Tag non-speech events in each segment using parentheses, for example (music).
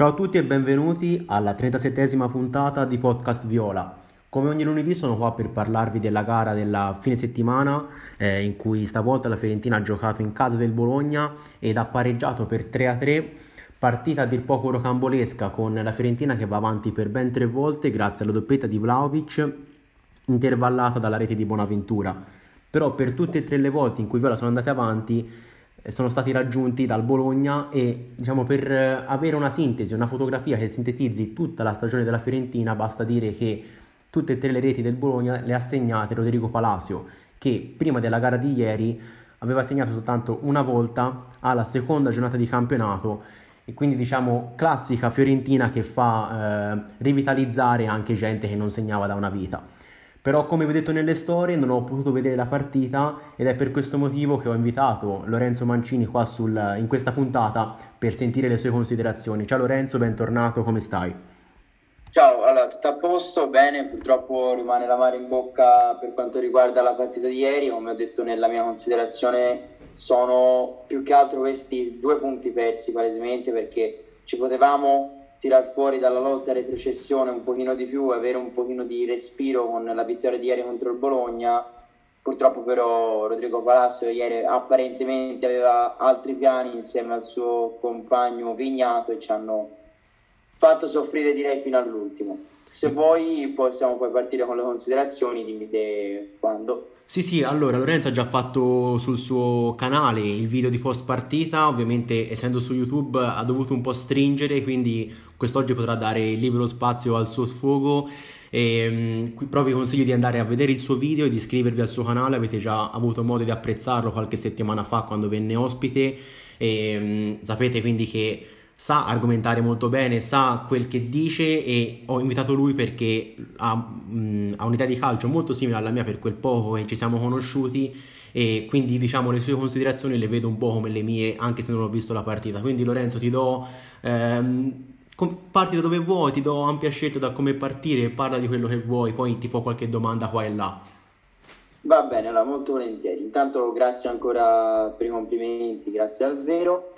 Ciao a tutti e benvenuti alla 37esima puntata di Podcast Viola. Come ogni lunedì sono qua per parlarvi della gara della fine settimana eh, in cui stavolta la Fiorentina ha giocato in casa del Bologna ed ha pareggiato per 3-3, partita a dir poco rocambolesca con la Fiorentina che va avanti per ben tre volte grazie alla doppietta di Vlaovic intervallata dalla rete di Bonaventura. Però per tutte e tre le volte in cui Viola sono andate avanti sono stati raggiunti dal Bologna e diciamo per eh, avere una sintesi, una fotografia che sintetizzi tutta la stagione della Fiorentina basta dire che tutte e tre le reti del Bologna le ha segnate Rodrigo Palacio che prima della gara di ieri aveva segnato soltanto una volta alla seconda giornata di campionato e quindi diciamo classica Fiorentina che fa eh, rivitalizzare anche gente che non segnava da una vita. Però come vi ho detto nelle storie non ho potuto vedere la partita ed è per questo motivo che ho invitato Lorenzo Mancini qua sul, in questa puntata per sentire le sue considerazioni. Ciao Lorenzo, bentornato, come stai? Ciao, allora tutto a posto, bene, purtroppo rimane la mare in bocca per quanto riguarda la partita di ieri, come ho detto nella mia considerazione sono più che altro questi due punti persi palesemente perché ci potevamo tirar fuori dalla lotta retrocessione un pochino di più, avere un pochino di respiro con la vittoria di ieri contro il Bologna. Purtroppo però Rodrigo Palacio ieri apparentemente aveva altri piani insieme al suo compagno Vignato e ci hanno fatto soffrire direi fino all'ultimo. Se vuoi possiamo poi partire con le considerazioni, dimmi te quando. Sì, sì, allora Lorenzo ha già fatto sul suo canale il video di post partita, ovviamente essendo su YouTube ha dovuto un po' stringere, quindi quest'oggi potrà dare libero spazio al suo sfogo. E, qui però vi consiglio di andare a vedere il suo video e di iscrivervi al suo canale, avete già avuto modo di apprezzarlo qualche settimana fa quando venne ospite e sapete quindi che sa argomentare molto bene, sa quel che dice e ho invitato lui perché ha, mh, ha un'idea di calcio molto simile alla mia per quel poco che ci siamo conosciuti e quindi diciamo le sue considerazioni le vedo un po' come le mie anche se non ho visto la partita. Quindi Lorenzo ti do... Ehm, parti da dove vuoi, ti do ampia scelta da come partire, parla di quello che vuoi, poi ti fa qualche domanda qua e là. Va bene, allora molto volentieri. Intanto grazie ancora per i complimenti, grazie davvero.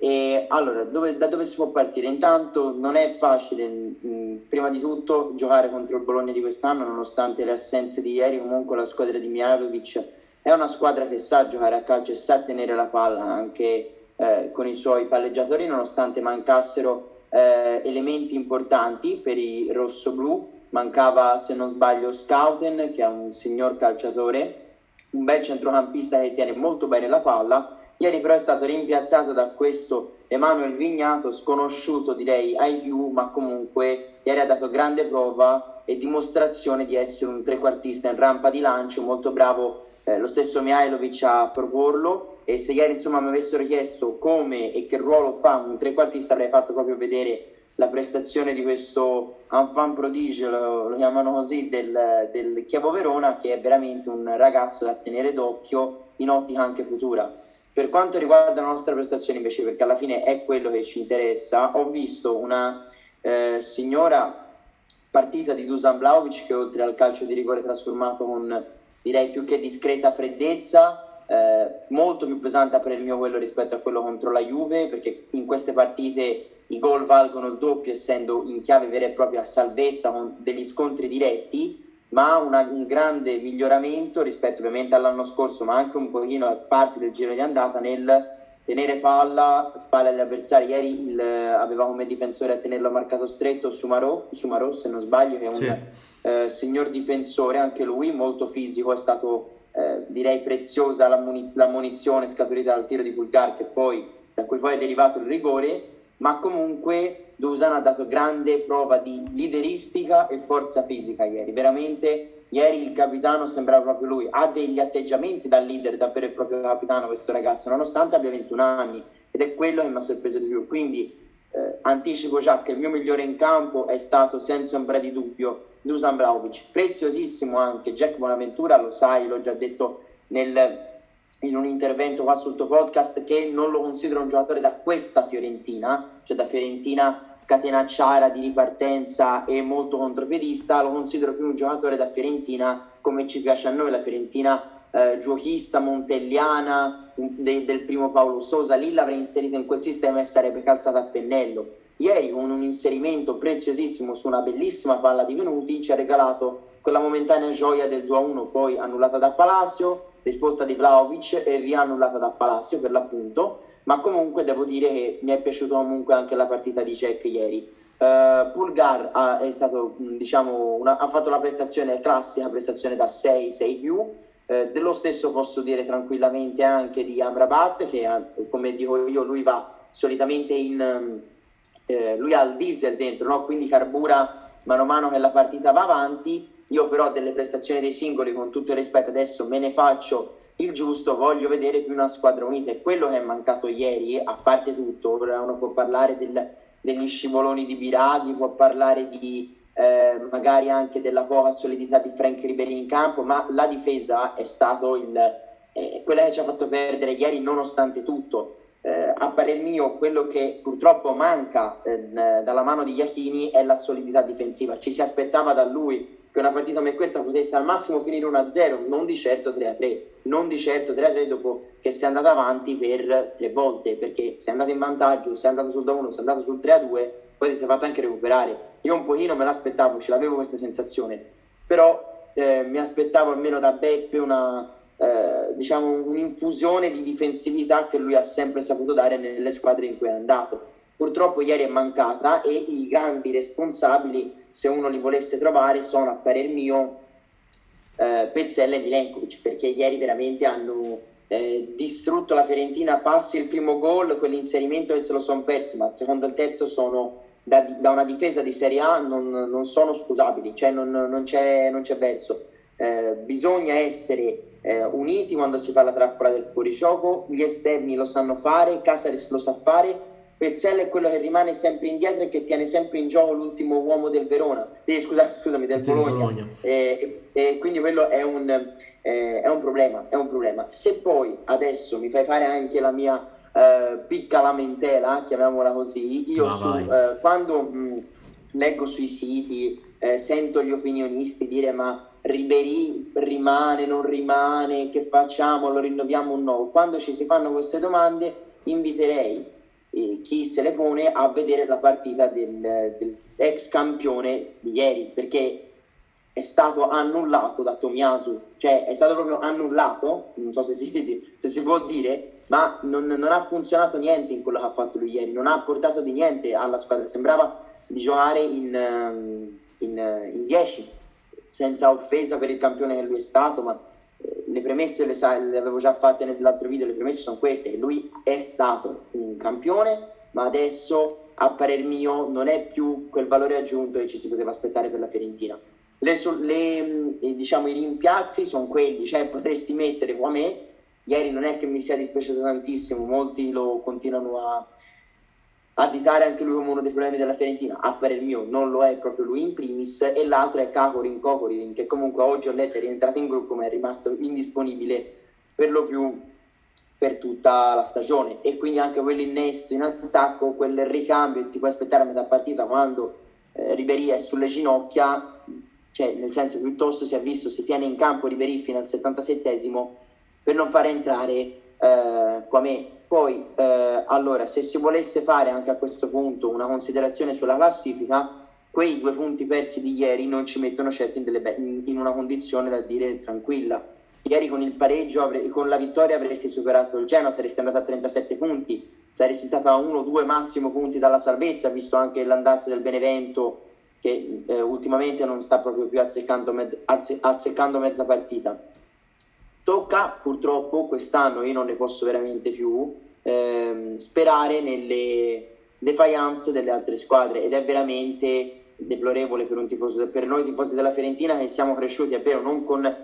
E allora, dove, da dove si può partire? Intanto non è facile, mh, prima di tutto, giocare contro il Bologna di quest'anno, nonostante le assenze di ieri, comunque la squadra di Mihailovic è una squadra che sa giocare a calcio e sa tenere la palla anche eh, con i suoi palleggiatori, nonostante mancassero eh, elementi importanti per i rossoblù. Mancava, se non sbaglio, Scouten, che è un signor calciatore, un bel centrocampista che tiene molto bene la palla Ieri però è stato rimpiazzato da questo Emanuel Vignato, sconosciuto direi ai più, ma comunque ieri ha dato grande prova e dimostrazione di essere un trequartista in rampa di lancio, molto bravo eh, lo stesso Mihailovic a proporlo e se ieri insomma mi avessero chiesto come e che ruolo fa un trequartista avrei fatto proprio vedere la prestazione di questo enfant prodigio, lo, lo chiamano così, del, del Chievo Verona, che è veramente un ragazzo da tenere d'occhio in ottica anche futura. Per quanto riguarda la nostra prestazione invece, perché alla fine è quello che ci interessa, ho visto una eh, signora partita di Dusan Vlaovic che oltre al calcio di rigore trasformato con direi più che discreta freddezza, eh, molto più pesante per il mio quello rispetto a quello contro la Juve, perché in queste partite i gol valgono il doppio essendo in chiave vera e propria salvezza con degli scontri diretti ma una, un grande miglioramento rispetto ovviamente all'anno scorso, ma anche un pochino a parte del giro di andata nel tenere palla, spalle agli avversari. Ieri il, aveva come difensore a tenerlo marcato stretto Sumarò, Sumarò se non sbaglio, che è un sì. eh, signor difensore, anche lui molto fisico, è stato eh, direi preziosa la, muni- la munizione scaturita dal tiro di Bulgar, che poi, da cui poi è derivato il rigore, ma comunque Dusan ha dato grande prova di lideristica e forza fisica ieri. Veramente, ieri il capitano sembrava proprio lui. Ha degli atteggiamenti da leader, da vero e proprio capitano questo ragazzo, nonostante abbia 21 anni. Ed è quello che mi ha sorpreso di più. Quindi eh, anticipo già che il mio migliore in campo è stato senza ombra di dubbio Dusan Vlaovic. Preziosissimo anche Jack Bonaventura, lo sai, l'ho già detto nel, in un intervento qua sul tuo podcast, che non lo considero un giocatore da questa Fiorentina, cioè da Fiorentina catenacciara di ripartenza e molto contropiedista, lo considero più un giocatore da Fiorentina come ci piace a noi, la Fiorentina eh, giochista montelliana de, del primo Paolo Sosa, lì l'avrei inserito in quel sistema e sarebbe calzato a pennello. Ieri con un inserimento preziosissimo su una bellissima palla di Venuti ci ha regalato quella momentanea gioia del 2-1 poi annullata da Palacio, risposta di Vlaovic e riannullata da Palacio per l'appunto, ma comunque devo dire che mi è piaciuta comunque anche la partita di Jack ieri. Uh, Pulgar ha, stato, diciamo, una, ha, fatto la prestazione classica, prestazione da 6, 6 più. Uh, dello stesso posso dire tranquillamente anche di Amrabat, che come dico io, lui va solitamente in. Uh, lui ha il diesel dentro, no? quindi carbura mano a mano che la partita va avanti. Io però delle prestazioni dei singoli, con tutto il rispetto, adesso me ne faccio il giusto, voglio vedere più una squadra unita. E quello che è mancato ieri, a parte tutto, ora uno può parlare del degli scivoloni di Biraghi, può parlare di eh, magari anche della poca solidità di Frank Ribery in campo, ma la difesa è stato il, eh, quella che ci ha fatto perdere ieri nonostante tutto. Eh, a parer mio quello che purtroppo manca eh, dalla mano di Iachini è la solidità difensiva. Ci si aspettava da lui che una partita come questa potesse al massimo finire 1-0, non di certo 3-3, non di certo 3-3 dopo che si è andato avanti per tre volte, perché se è andato in vantaggio, se è andato sul 2-1, se è andato sul 3-2, poi si è fatto anche recuperare. Io un pochino me l'aspettavo, ce l'avevo questa sensazione, però eh, mi aspettavo almeno da Beppe una, eh, diciamo, un'infusione di difensività che lui ha sempre saputo dare nelle squadre in cui è andato purtroppo ieri è mancata e i grandi responsabili, se uno li volesse trovare, sono a parer mio eh, Pezzella e Milenkovic, perché ieri veramente hanno eh, distrutto la Fiorentina, passi il primo gol, quell'inserimento e se lo sono persi, ma il secondo e il terzo sono da, da, una difesa di Serie A non, non sono scusabili, cioè non, non, c'è, non c'è, verso. Eh, bisogna essere eh, uniti quando si fa la trappola del fuorigioco, gli esterni lo sanno fare, Casares lo sa fare, Pezzella è quello che rimane sempre indietro e che tiene sempre in gioco l'ultimo uomo del Verona, eh, scusa, scusami, del Bologna. Bologna. Eh, eh, quindi quello è un, eh, è un, problema, è un problema. Se poi adesso mi fai fare anche la mia eh, picca lamentela, chiamiamola così, io ah, su, eh, quando mh, leggo sui siti, sento gli opinionisti dire ma Ribery rimane, non rimane, che facciamo, lo rinnoviamo o no? Quando ci si fanno queste domande inviterei eh, chi se le pone a vedere la partita del, del ex campione di ieri perché è stato annullato da Tomiasu, cioè è stato proprio annullato, non so se si, (laughs) se si può dire, ma non, non, ha funzionato niente in quello che ha fatto lui ieri, non ha portato di niente alla squadra, sembrava di giocare in 10, senza offesa per il campione che lui è stato, ma le premesse le, sa, le avevo già fatte nell'altro video, le premesse sono queste, lui è stato un campione, ma adesso a parer mio non è più quel valore aggiunto che ci si poteva aspettare per la Fiorentina. Le, le, mm, diciamo, I rimpiazzi sono quelli, cioè potresti mettere me, ieri non è che mi sia dispiaciuto tantissimo, molti lo continuano a, additare anche lui come uno dei problemi della Fiorentina, a parer mio non lo è proprio lui in primis, e l'altro è Cacorin Cocorin, che comunque oggi ho letto è rientrato in gruppo ma è rimasto indisponibile per lo più per tutta la stagione. E quindi anche quell'innesto in attacco, quel ricambio ti puoi aspettare a metà partita quando eh, Ribery è sulle ginocchia, cioè nel senso piuttosto si è visto, si tiene in campo Ribery fino al 77esimo per non far entrare eh, Quame poi, eh, allora, se si volesse fare anche a questo punto una considerazione sulla classifica, quei due punti persi di ieri non ci mettono certo in, be- in una condizione da dire tranquilla. Ieri con il pareggio, avre- con la vittoria avresti superato il Genoa, saresti andato a 37 punti, saresti stato a 1-2 massimo punti dalla salvezza, visto anche l'andazzo del Benevento che eh, ultimamente non sta proprio più azzeccando, mezza, azze- azzeccando mezza partita. Tocca purtroppo quest'anno, io non ne posso veramente più, ehm, sperare nelle defiance delle altre squadre ed è veramente deplorevole per, tifoso, per noi tifosi della Fiorentina che siamo cresciuti, è vero, non con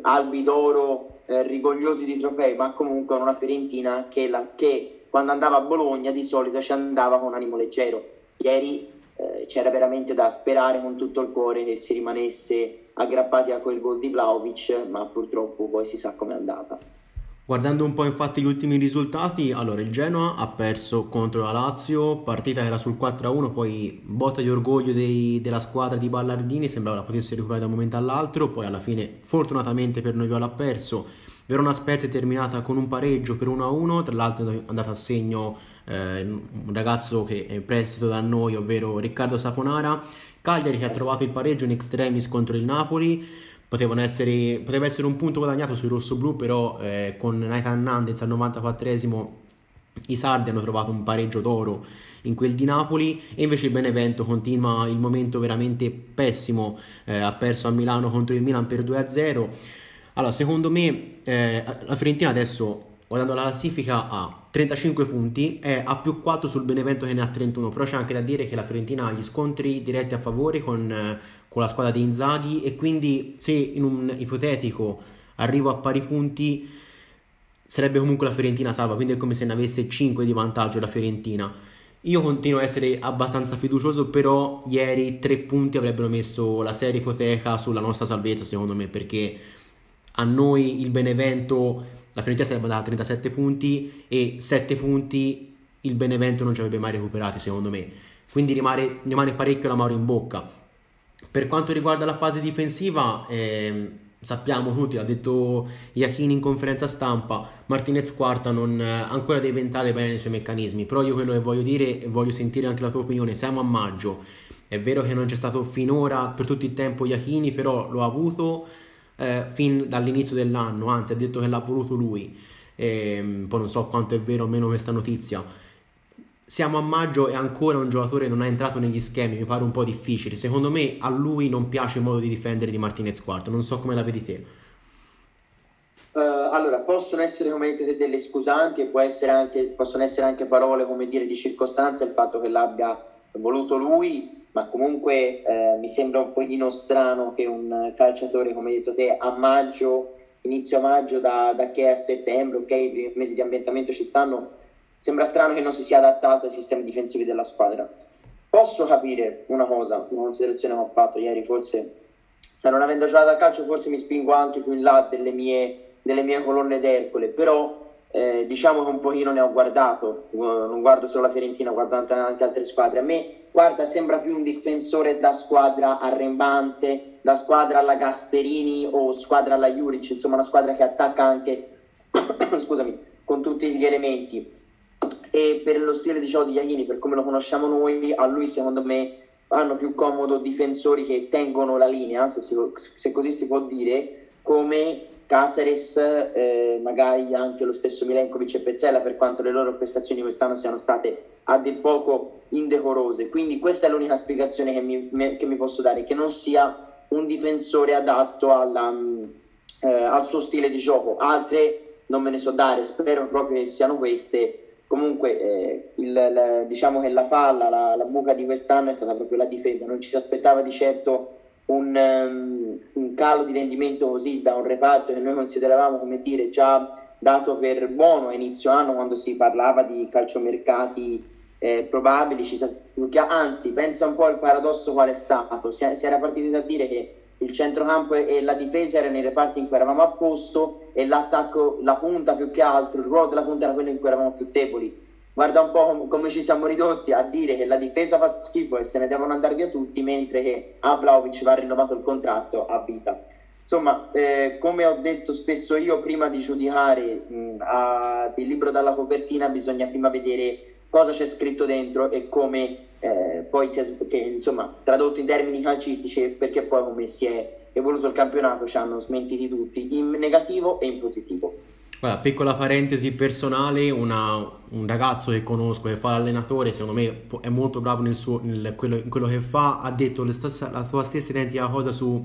albi d'oro eh, rigogliosi di trofei, ma comunque con una Fiorentina che, la, che, quando andava a Bologna di solito ci andava con animo leggero. Ieri eh, c'era veramente da sperare con tutto il cuore che si rimanesse aggrappati a quel gol di Vlaovic, ma purtroppo poi si sa com'è andata. Guardando un po' infatti gli ultimi risultati, allora il Genoa ha perso contro la Lazio, partita era sul 4-1, poi botta di orgoglio dei, della squadra di Ballardini, sembrava la potesse recuperare da un momento all'altro, poi alla fine fortunatamente per noi Viola ha perso. Verona Spezia è terminata con un pareggio per 1-1, tra l'altro è andata a segno eh, un ragazzo che è in prestito da noi, ovvero Riccardo Saponara. Cagliari che ha trovato il pareggio in extremis contro il Napoli. Essere, poteva essere un punto guadagnato sui rossoblù, però eh, con Nathan Nandez al 94esimo i sardi hanno trovato un pareggio d'oro in quel di Napoli e invece il Benevento continua il momento veramente pessimo, eh, ha perso a Milano contro il Milan per 2-0. Allora, secondo me eh, la Fiorentina adesso guardando la classifica ha 35 punti, è a più 4 sul Benevento che ne ha 31, però c'è anche da dire che la Fiorentina ha gli scontri diretti a favore con, eh, con la squadra di Inzaghi e quindi se in un ipotetico arrivo a pari punti sarebbe comunque la Fiorentina salva, quindi è come se ne avesse 5 di vantaggio la Fiorentina. Io continuo a essere abbastanza fiducioso, però ieri 3 punti avrebbero messo la serie ipoteca sulla nostra salvezza, secondo me, perché a noi il Benevento, la Fiorentina sarebbe andata a 37 punti e 7 punti il Benevento non ci avrebbe mai recuperati, secondo me. Quindi rimane, rimane parecchio la mano in bocca. Per quanto riguarda la fase difensiva, eh, sappiamo tutti, ha detto Iachini in conferenza stampa, Martinez Quarta non, eh, ancora deve entrare bene nei suoi meccanismi, però io quello che voglio dire e voglio sentire anche la tua opinione, siamo a maggio, è vero che non c'è stato finora per tutto il tempo Iachini, però lo ha avuto eh, fin dall'inizio dell'anno, anzi ha detto che l'ha voluto lui, e, ehm, poi non so quanto è vero o meno questa notizia, siamo a maggio e ancora un giocatore non è entrato negli schemi, mi pare un po' difficile. Secondo me a lui non piace il modo di difendere di Martinez Quarto, non so come la vedi te. Uh, allora, possono essere dite delle scusanti e essere anche, possono essere anche parole come dire di circostanza il fatto che l'abbia voluto lui, ma comunque eh, mi sembra un pochino strano che un calciatore, come hai detto te, a maggio, inizio maggio, da, da che a settembre, ok, i mesi di ambientamento ci stanno, sembra strano che non si sia adattato ai sistemi difensivi della squadra. Posso capire una cosa, una considerazione che ho fatto ieri, forse se non avendo giocato a calcio forse mi spingo anche più in là delle mie, delle mie colonne d'Ercole, però eh, diciamo che un pochino ne ho guardato, non guardo solo la Fiorentina, guardo anche altre squadre. A me, guarda, sembra più un difensore da squadra arrembante, da squadra alla Gasperini o squadra alla Juric, insomma una squadra che attacca anche, (coughs) scusami, con tutti gli elementi. E per lo stile diciamo, di Iachini, per come lo conosciamo noi, a lui secondo me hanno più comodo difensori che tengono la linea, se, si, se così si può dire, come Caceres, eh, magari anche lo stesso Milenkovic e Pezzella, per quanto le loro prestazioni quest'anno siano state a dir poco indecorose. Quindi questa è l'unica spiegazione che mi, me, che mi posso dare, che non sia un difensore adatto alla, eh, al suo stile di gioco. Altre non me ne so dare, spero proprio che siano queste comunque eh, il, la, diciamo che la falla, la, la, buca di quest'anno è stata proprio la difesa, non ci si aspettava di certo un, um, un, calo di rendimento così da un reparto che noi consideravamo come dire già dato per buono a inizio anno quando si parlava di calciomercati eh, probabili, ci, anzi pensa un po' al paradosso qual è stato, si, si era partiti da dire che il centrocampo e la difesa erano i reparti in cui eravamo a posto e l'attacco, la punta più che altro, il ruolo della punta era quello in cui eravamo più deboli. Guarda un po' come ci siamo ridotti a dire che la difesa fa schifo e se ne devono andare via tutti, mentre che a Vlaovic va rinnovato il contratto a vita. Insomma, eh, come ho detto spesso io, prima di giudicare mh, a, il libro dalla copertina bisogna prima vedere cosa c'è scritto dentro e come eh, poi si è, che, insomma, tradotto in termini calcistici, perché poi come si è evoluto il campionato ci hanno smentiti tutti in negativo e in positivo. Guarda, piccola parentesi personale, una, un ragazzo che conosco che fa l'allenatore, secondo me è molto bravo nel suo, nel, quello, in quello che fa, ha detto stessa, la sua stessa identica cosa su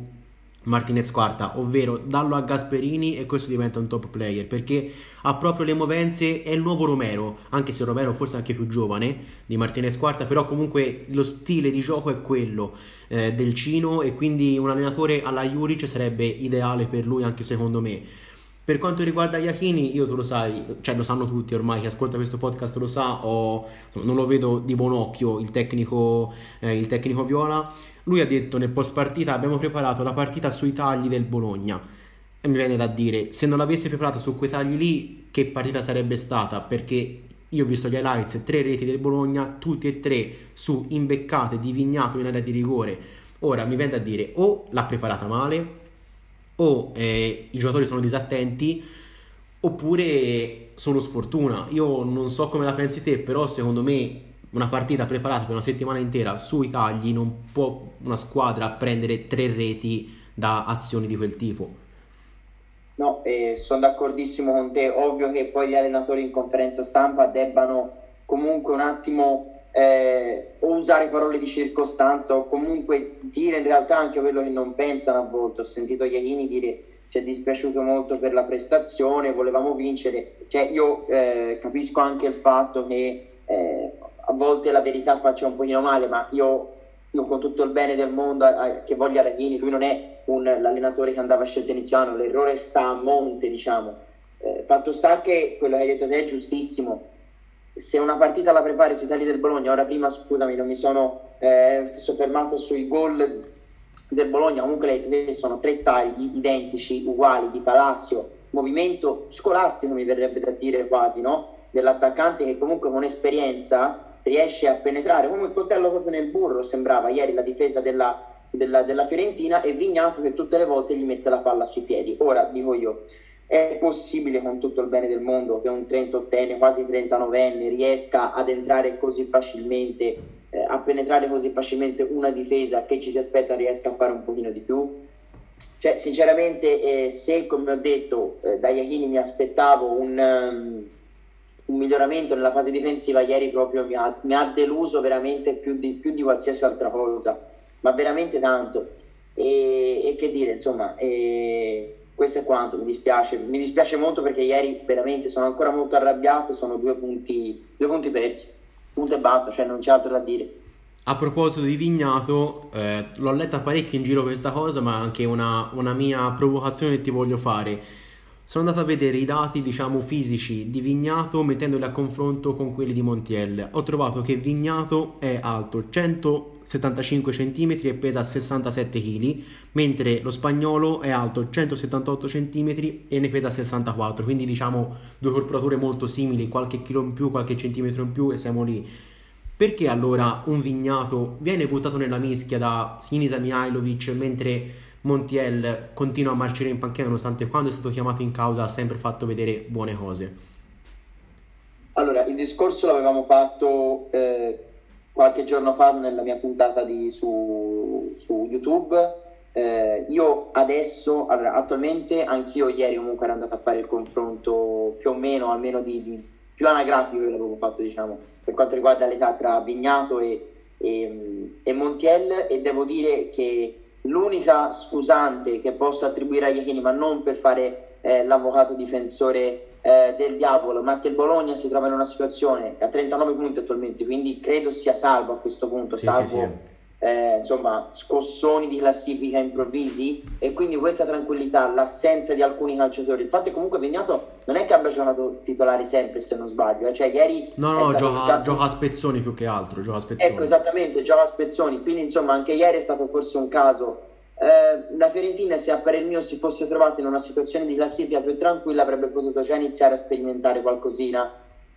Martinez quarta, ovvero dallo a Gasperini e questo diventa un top player perché ha proprio le movenze, è il nuovo Romero, anche se Romero forse è anche più giovane di Martinez quarta, però comunque lo stile di gioco è quello eh, del Cino e quindi un allenatore alla Juric sarebbe ideale per lui anche secondo me. Per quanto riguarda Iachini, io tu lo sai, cioè lo sanno tutti ormai, chi ascolta questo podcast lo sa, o non lo vedo di buon occhio il tecnico, eh, il tecnico Viola. Lui ha detto nel post partita abbiamo preparato la partita sui tagli del Bologna. E mi viene da dire, se non l'avesse preparata su quei tagli lì, che partita sarebbe stata? Perché io ho visto gli highlights, tre reti del Bologna, tutti e tre su imbeccate di Vignato in area di rigore. Ora mi viene da dire, o l'ha preparata male, o eh, i giocatori sono disattenti oppure solo sfortuna. Io non so come la pensi te, però secondo me una partita preparata per una settimana intera sui tagli non può una squadra prendere tre reti da azioni di quel tipo. No, eh, sono d'accordissimo con te. Ovvio che poi gli allenatori in conferenza stampa debbano comunque un attimo eh, o usare parole di circostanza o comunque dire in realtà anche quello che non pensano a volte. Ho sentito Iachini dire ci è dispiaciuto molto per la prestazione, volevamo vincere. Cioè, io eh, capisco anche il fatto che eh, a volte la verità faccia un pochino male, ma io, io con tutto il bene del mondo eh, che voglio a Raghini, lui non è un, l'allenatore che andava a scelta iniziale, l'errore sta a monte, diciamo. Eh, fatto sta che quello che hai detto te è giustissimo. Se una partita la prepari sui tagli del Bologna, ora prima scusami, non mi sono eh, soffermato sui gol del Bologna, comunque sono tre tagli identici, uguali, di Palacio, movimento scolastico mi verrebbe da dire quasi, no? dell'attaccante che comunque con esperienza riesce a penetrare come il coltello proprio nel burro, sembrava ieri la difesa della, della, della Fiorentina e Vignato che tutte le volte gli mette la palla sui piedi. Ora dico io, è possibile con tutto il bene del mondo che un 38enne, quasi 39enne, riesca ad entrare così facilmente, eh, a penetrare così facilmente una difesa che ci si aspetta riesca a fare un pochino di più? Cioè, sinceramente, eh, se come ho detto eh, da Iachini mi aspettavo un, um, un, miglioramento nella fase difensiva, ieri proprio mi ha, mi ha deluso veramente più di, più di, qualsiasi altra cosa, ma veramente tanto. E, e che dire, insomma, e questo è quanto, mi dispiace. Mi dispiace molto perché ieri veramente sono ancora molto arrabbiato, sono due punti, due punti persi, punto e basta, cioè non c'è altro da dire. A proposito di Vignato, eh, l'ho letta parecchio in giro questa cosa, ma anche una, una mia provocazione che ti voglio fare. Sono andato a vedere i dati, diciamo, fisici di Vignato mettendoli a confronto con quelli di Montiel. Ho trovato che Vignato è alto 175 cm e pesa 67 kg, mentre lo spagnolo è alto 178 cm e ne pesa 64, quindi diciamo due corporature molto simili, qualche chilo in più, qualche centimetro in più e siamo lì perché allora un vignato viene buttato nella mischia da Sinisa Mihailovic mentre Montiel continua a marcire in panchina nonostante quando è stato chiamato in causa ha sempre fatto vedere buone cose? Allora, il discorso l'avevamo fatto eh, qualche giorno fa nella mia puntata di, su, su, YouTube. Eh, io adesso, allora, attualmente, anch'io ieri comunque ero andato a fare il confronto più o meno, almeno di, di più anagrafico che l'avevo fatto, diciamo, per quanto riguarda l'età tra Vignato e, e, e Montiel e devo dire che l'unica scusante che posso attribuire a Iachini, ma non per fare eh, l'avvocato difensore eh, del diavolo, ma che il Bologna si trova in una situazione a 39 punti attualmente, quindi credo sia salvo a questo punto, sì, salvo sì, sì eh, insomma, scossoni di classifica improvvisi e quindi questa tranquillità, l'assenza di alcuni calciatori. Il fatto è comunque Vignato non è che abbia giocato titolari sempre, se non sbaglio, eh. cioè ieri No, no, gioca, giocato... gioca, a spezzoni più che altro, gioca a spezzoni. Ecco, esattamente, gioca a spezzoni, quindi insomma anche ieri è stato forse un caso eh, la Fiorentina, se a parer mio si fosse trovata in una situazione di classifica più tranquilla, avrebbe potuto già iniziare a sperimentare qualcosina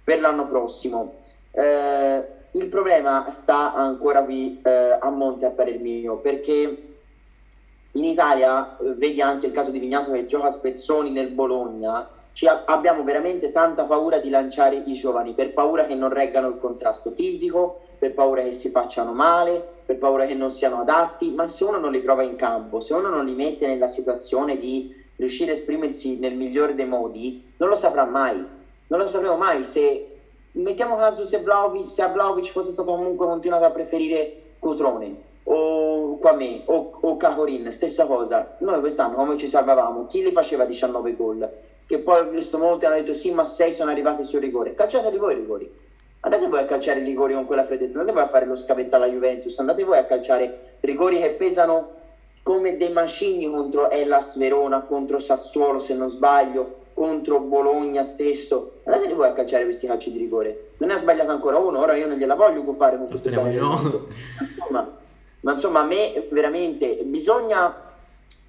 per l'anno prossimo. Eh, il problema sta ancora qui eh, a monte a parer mio, perché in Italia, eh, vedi anche il caso di Vignato che gioca a spezzoni nel Bologna, a- abbiamo veramente tanta paura di lanciare i giovani, per paura che non reggano il contrasto fisico, per paura che si facciano male, per paura che non siano adatti, ma se uno non li prova in campo, se uno non li mette nella situazione di riuscire a esprimersi nel migliore dei modi, non lo saprà mai. Non lo sapremo mai se mettiamo caso se, Vlaovic, se a Vlaovic fosse stato comunque continuato a preferire Cotrone o Quame o, o Cacorin, stessa cosa. Noi quest'anno come ci salvavamo? Chi li faceva 19 gol? Che poi ho visto molti hanno detto sì, ma 6 sono arrivati sul rigore. Calciateli voi i rigori. Andate voi a calciare i rigori con quella freddezza, andate voi a fare lo scavetto alla Juventus, andate voi a calciare rigori che pesano come dei macigni contro Ellas Verona, contro Sassuolo se non sbaglio, contro Bologna stesso. Andate voi a calciare questi calci di rigore. Non ne ha sbagliato ancora uno, ora io non gliela voglio fare con questo no. Insomma, ma insomma, a me veramente bisogna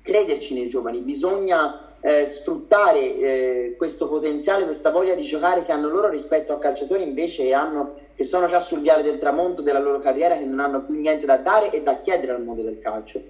crederci nei giovani, bisogna eh, sfruttare eh, questo potenziale, questa voglia di giocare che hanno loro rispetto a calciatori invece hanno, che sono già sul viale del tramonto della loro carriera, che non hanno più niente da dare e da chiedere al mondo del calcio.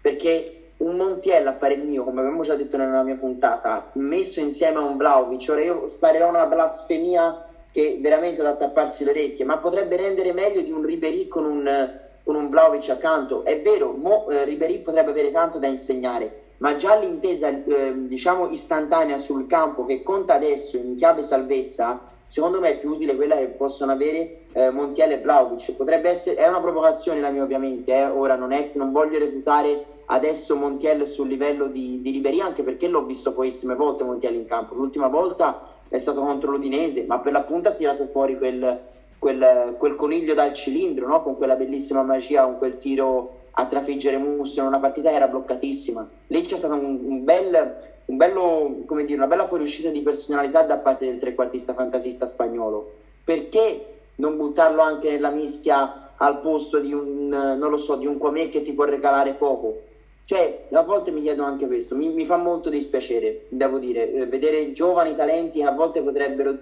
Perché un Montiel a parer mio, come abbiamo già detto nella mia puntata, messo insieme a un Vlaovic, ora io sparerò una blasfemia che veramente da tapparsi le orecchie, ma potrebbe rendere meglio di un Ribery con un, con un Vlaovic accanto. È vero, mo, eh, Ribery potrebbe avere tanto da insegnare, ma già l'intesa eh, diciamo istantanea sul campo che conta adesso in chiave salvezza, secondo me è più utile quella che possono avere eh, Montiel e Vlaovic. Potrebbe essere, è una provocazione la mia ovviamente, eh. ora non, è, non voglio reputare adesso Montiel sul livello di, di Ribery, anche perché l'ho visto pochissime volte Montiel in campo. L'ultima volta è stato contro l'Udinese, ma per l'appunto ha tirato fuori quel, quel, quel coniglio dal cilindro, no? con quella bellissima magia, con quel tiro a trafiggere Musso in una partita che era bloccatissima. Lì c'è stata un, un, bel, un bello, dire, una bella fuoriuscita di personalità da parte del trequartista fantasista spagnolo. Perché non buttarlo anche nella mischia al posto di un, non lo so, di un Quamè che ti può regalare poco? Cioè, a volte mi chiedo anche questo, mi, mi fa molto dispiacere, devo dire, eh, vedere giovani talenti che a volte potrebbero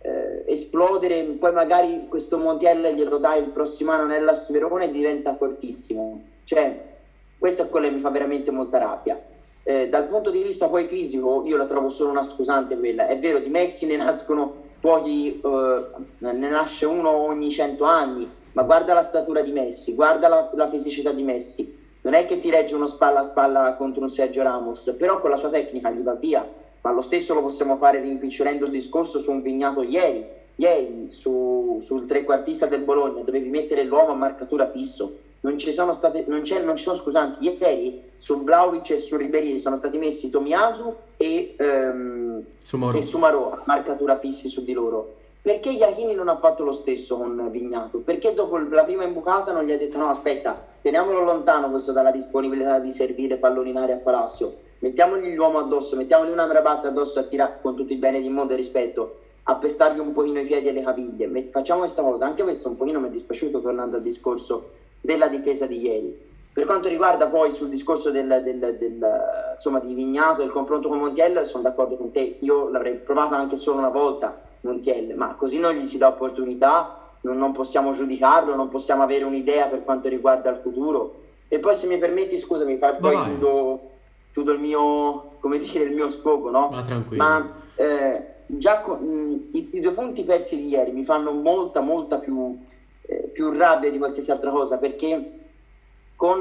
eh, esplodere, poi magari questo Montiel glielo dai il prossimo anno nella Sverone e diventa fortissimo. Cioè, questo è quello che mi fa veramente molta rabbia. Eh, dal punto di vista poi fisico, io la trovo solo una scusante quella. È vero, di Messi ne nascono pochi, eh, ne nasce uno ogni cento anni, ma guarda la statura di Messi, guarda la, la fisicità di Messi non è che ti regge uno spalla a spalla contro un Sergio Ramos, però con la sua tecnica gli va via, ma lo stesso lo possiamo fare rimpicciolendo il discorso su un vignato ieri, ieri su, sul trequartista del Bologna dovevi mettere l'uomo a marcatura fisso, non ci sono state, non, non ci sono scusanti, ieri su Vlaovic e su Ribéry sono stati messi Tomiasu e, Sumaro. e Sumaro a marcatura fissi su di loro perché Iachini non ha fatto lo stesso con Vignato? Perché dopo la prima imbucata non gli ha detto no aspetta, teniamolo lontano questo dalla disponibilità di servire palloni a Palacio, mettiamogli l'uomo addosso, mettiamogli una Mrabat addosso a tirare con tutti i beni di mondo e rispetto, a pestargli un pochino i piedi e le caviglie. Facciamo questa cosa, anche questo un pochino mi è dispiaciuto tornando al discorso della difesa di ieri. Per quanto riguarda poi sul discorso del, del, del, insomma, di Vignato e il confronto con Montiel, sono d'accordo con te, io l'avrei provato anche solo una volta Montiel, ma così non gli si dà opportunità, non, non, possiamo giudicarlo, non possiamo avere un'idea per quanto riguarda il futuro. E poi se mi permetti, scusami, fa, poi chiudo, chiudo, il mio, come dire, il mio sfogo, no? Ma tranquillo. Ma eh, già con, mh, i, i, due punti persi di ieri mi fanno molta, molta più, eh, più rabbia di qualsiasi altra cosa, perché con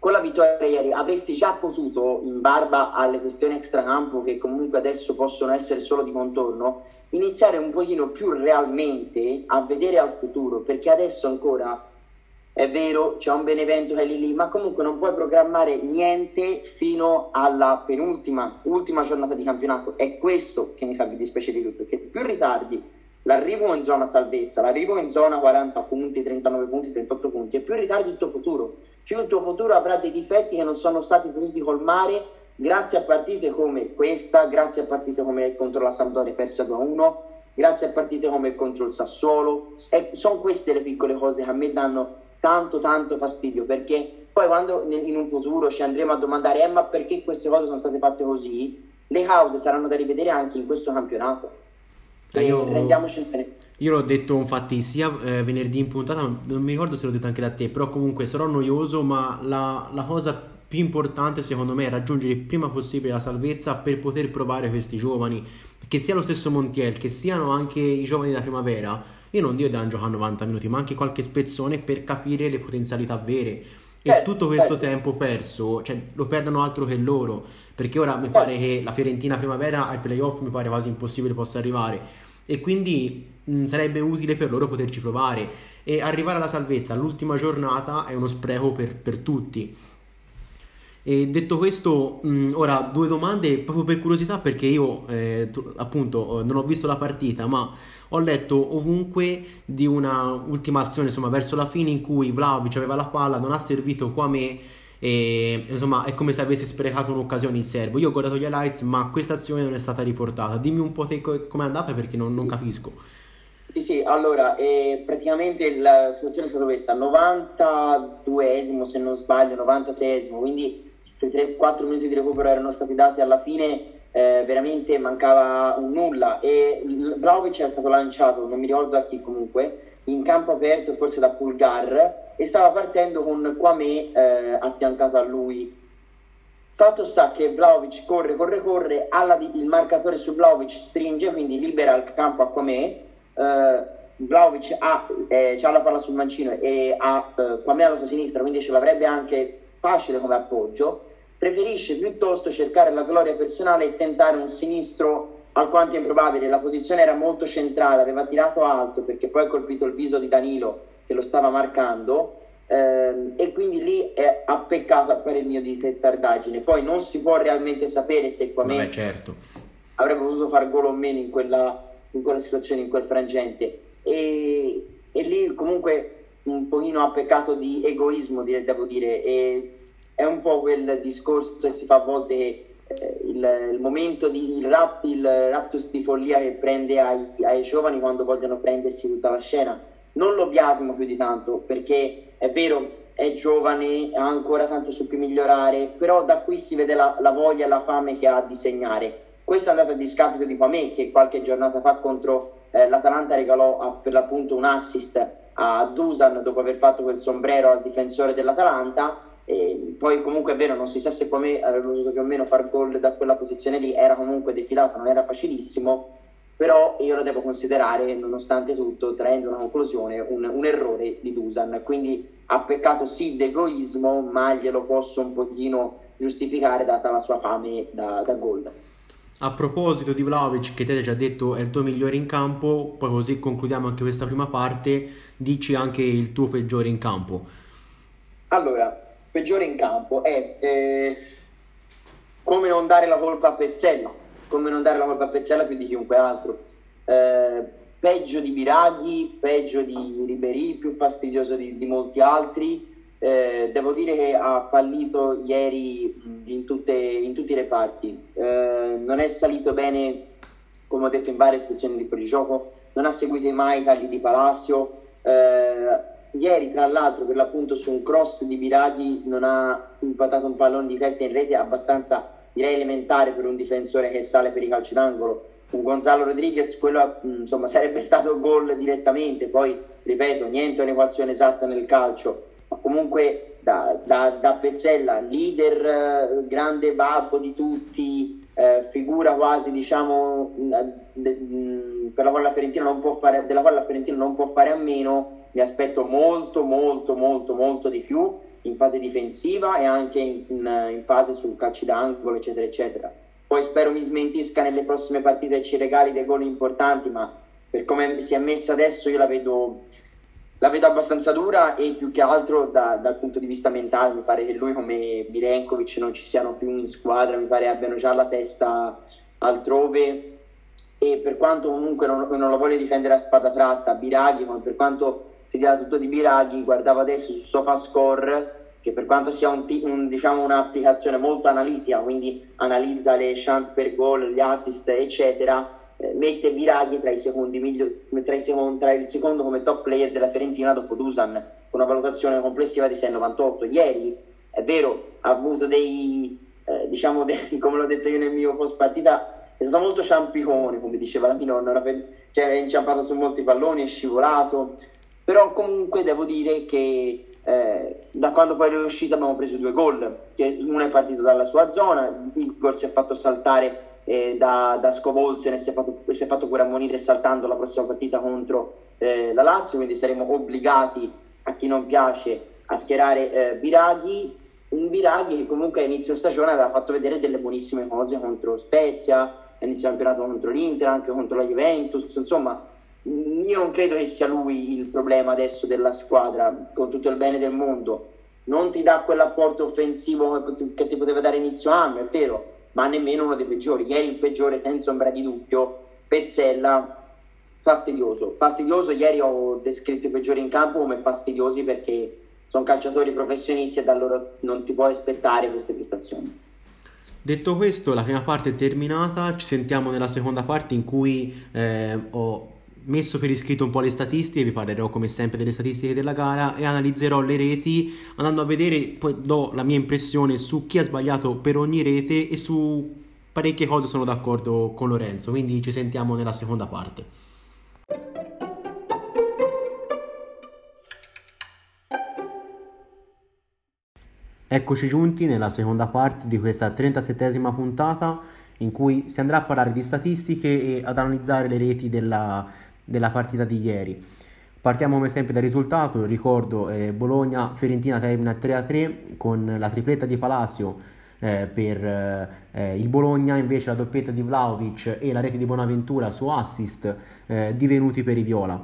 con la vittoria ieri avresti già potuto, in barba alle questioni extracampo che comunque adesso possono essere solo di contorno, iniziare un pochino più realmente a vedere al futuro, perché adesso ancora è vero, c'è un Benevento che è lì lì, ma comunque non puoi programmare niente fino alla penultima, ultima giornata di campionato. È questo che mi fa dispiacere di tutto, perché più ritardi l'arrivo in zona salvezza, l'arrivo in zona 40 punti, 39 punti, 38 punti, e più ritardi il tuo futuro più il tuo futuro avrà dei difetti che non sono stati potuti colmare grazie a partite come questa, grazie a partite come contro la Sampdoria persa 2-1, grazie a partite come contro il Sassuolo. E sono queste le piccole cose che a me danno tanto tanto fastidio perché poi quando in un futuro ci andremo a domandare eh, ma perché queste cose sono state fatte così, le cause saranno da rivedere anche in questo campionato. E io... rendiamoci bene. Io l'ho detto infatti sia eh, venerdì in puntata, non mi ricordo se l'ho detto anche da te, però comunque sarò noioso, ma la, la cosa più importante secondo me è raggiungere il prima possibile la salvezza per poter provare questi giovani, che sia lo stesso Montiel, che siano anche i giovani della primavera, io non dico devono giocare 90 minuti, ma anche qualche spezzone per capire le potenzialità vere. E certo, tutto questo certo. tempo perso, cioè, lo perdono altro che loro, perché ora mi pare che la Fiorentina primavera ai playoff mi pare quasi impossibile possa arrivare e quindi mh, sarebbe utile per loro poterci provare e arrivare alla salvezza all'ultima giornata è uno spreco per, per tutti. E detto questo, mh, ora due domande proprio per curiosità perché io eh, appunto non ho visto la partita ma ho letto ovunque di una ultima azione insomma verso la fine in cui Vlaovic aveva la palla, non ha servito Quame e insomma è come se avesse sprecato un'occasione il serbo. Io ho guardato gli highlights, ma questa azione non è stata riportata. Dimmi un po' te com'è andata perché non, non capisco. Sì, sì, allora eh, praticamente la situazione è stata questa: 92esimo se non sbaglio, 93esimo, quindi i 3-4 minuti di recupero erano stati dati alla fine. Eh, veramente mancava nulla e Vlaovic è stato lanciato, non mi ricordo da chi comunque, in campo aperto, forse da Pulgar, e stava partendo con Kwame eh, affiancato a lui. Fatto sta che Vlaovic corre, corre, corre, di, il marcatore su Vlaovic stringe, quindi libera il campo a Quamè. Eh, Vlaovic ha, eh, ha, la palla sul mancino e ha eh, Quamè alla sua sinistra, quindi ce l'avrebbe anche facile come appoggio. Preferisce piuttosto cercare la gloria personale e tentare un sinistro alquanto improbabile. La posizione era molto centrale, aveva tirato alto perché poi ha colpito il viso di Danilo che lo stava marcando ehm, e quindi lì è, ha peccato per il mio di testardaggine. Poi non si può realmente sapere se Quame certo. avrebbe potuto fare gol o meno in quella, in quella situazione, in quel frangente. E, e, lì comunque un pochino ha peccato di egoismo, devo dire. E è un po' quel discorso che si fa a volte eh, il, il, momento di il, rap, il raptus di follia che prende ai, ai giovani quando vogliono prendersi tutta la scena non lo biasimo più di tanto perché è vero, è giovane, ha ancora tanto su cui migliorare, però da qui si vede la, la voglia la fame che ha di segnare. Questo è andato a discapito di Pamè che qualche giornata fa contro eh, l'Atalanta regalò a, per l'appunto un assist a Dusan dopo aver fatto quel sombrero al difensore dell'Atalanta. E poi comunque è vero, non si sa se Pamè avrebbe voluto più o meno far gol da quella posizione lì, era comunque defilato, non era facilissimo, però io lo devo considerare, nonostante tutto, traendo una conclusione, un, un errore di Dusan. Quindi ha peccato sì d'egoismo, ma glielo posso un pochino giustificare data la sua fame da, da gol. A proposito di Vlaovic, che te hai già detto è il tuo migliore in campo, poi così concludiamo anche questa prima parte, dici anche il tuo peggiore in campo. Allora, peggiore in campo è eh, come non dare la colpa a Pezzella come non dare la colpa a Pezzella più di chiunque altro. Eh, peggio di Biraghi, peggio di Ribéry, più fastidioso di, di molti altri. Eh, devo dire che ha fallito ieri in, tutte, in tutti i reparti. Eh, non è salito bene, come ho detto in varie situazioni di fuorigioco, non ha seguito mai i tagli di Palacio. Ieri, tra l'altro, per l'appunto su un cross di Biraghi non ha impattato un pallone di testa in rete abbastanza direi elementare per un difensore che sale per i calci d'angolo. Un Gonzalo Rodriguez, quello mm, insomma, (laughs) sarebbe stato gol direttamente, poi ripeto, niente un'equazione esatta nel calcio, ma comunque da, da, da Pezzella, leader, eh, grande babbo di tutti, eh, figura quasi diciamo mm, de, mm, per la quale la non può fare, della quale la Fiorentina non può fare a meno, mi aspetto molto molto molto molto di più in fase difensiva e anche in, in, in fase sul calci d'angolo, eccetera, eccetera. Poi spero mi smentisca nelle prossime partite e ci regali dei gol importanti, ma per come si è messa adesso io la vedo, la vedo abbastanza dura e più che altro da, dal punto di vista mentale mi pare che lui come Mirenkovic non ci siano più in squadra, mi pare abbiano già la testa altrove. E per quanto comunque non, non lo voglio difendere a spada tratta, Biraghi, ma per quanto si dia tutto di Biraghi, guardavo adesso su SofaScore che per quanto sia un, un, diciamo, un'applicazione molto analitica, quindi analizza le chance per gol, gli assist, eccetera, mette Biraghi tra, i secondi migliori, tra, secondi, tra il secondo come top player della Fiorentina dopo Dusan, con una valutazione complessiva di 6,98. Ieri, è vero, ha avuto dei, eh, diciamo, (laughs) dei, come l'ho detto io nel mio post partita, è stato molto ciampicone, come diceva la mia nonna, cioè è inciampato su molti palloni, è scivolato, però comunque devo dire che eh, da quando poi è uscito abbiamo preso due gol, uno è partito dalla sua zona, Igor si è fatto saltare eh, da, da Scovolsen e si è, fatto, si è fatto pure ammonire saltando la prossima partita contro eh, la Lazio, quindi saremo obbligati a chi non piace a schierare eh, Biraghi, un Biraghi che comunque a inizio stagione aveva fatto vedere delle buonissime cose contro Spezia, inizio campionato contro l'Inter, anche contro la Juventus, insomma io non credo che sia lui il problema adesso della squadra, con tutto il bene del mondo. Non ti dà quell'apporto offensivo che ti poteva dare inizio anno, è vero, ma nemmeno uno dei peggiori. Ieri il peggiore, senza ombra di dubbio, Pezzella, fastidioso. Fastidioso, ieri ho descritto i peggiori in campo come fastidiosi perché sono calciatori professionisti e da loro non ti puoi aspettare queste prestazioni. Detto questo, la prima parte è terminata, ci sentiamo nella seconda parte in cui eh, ho messo per iscritto un po' le statistiche, vi parlerò come sempre delle statistiche della gara e analizzerò le reti andando a vedere, poi do la mia impressione su chi ha sbagliato per ogni rete e su parecchie cose sono d'accordo con Lorenzo, quindi ci sentiamo nella seconda parte. Eccoci giunti nella seconda parte di questa 37esima puntata in cui si andrà a parlare di statistiche e ad analizzare le reti della, della partita di ieri. Partiamo come sempre dal risultato, ricordo eh, Bologna-Fiorentina termina 3-3 con la tripletta di Palacio eh, per eh, il Bologna, invece la doppietta di Vlaovic e la rete di Bonaventura su assist eh, divenuti per i Viola.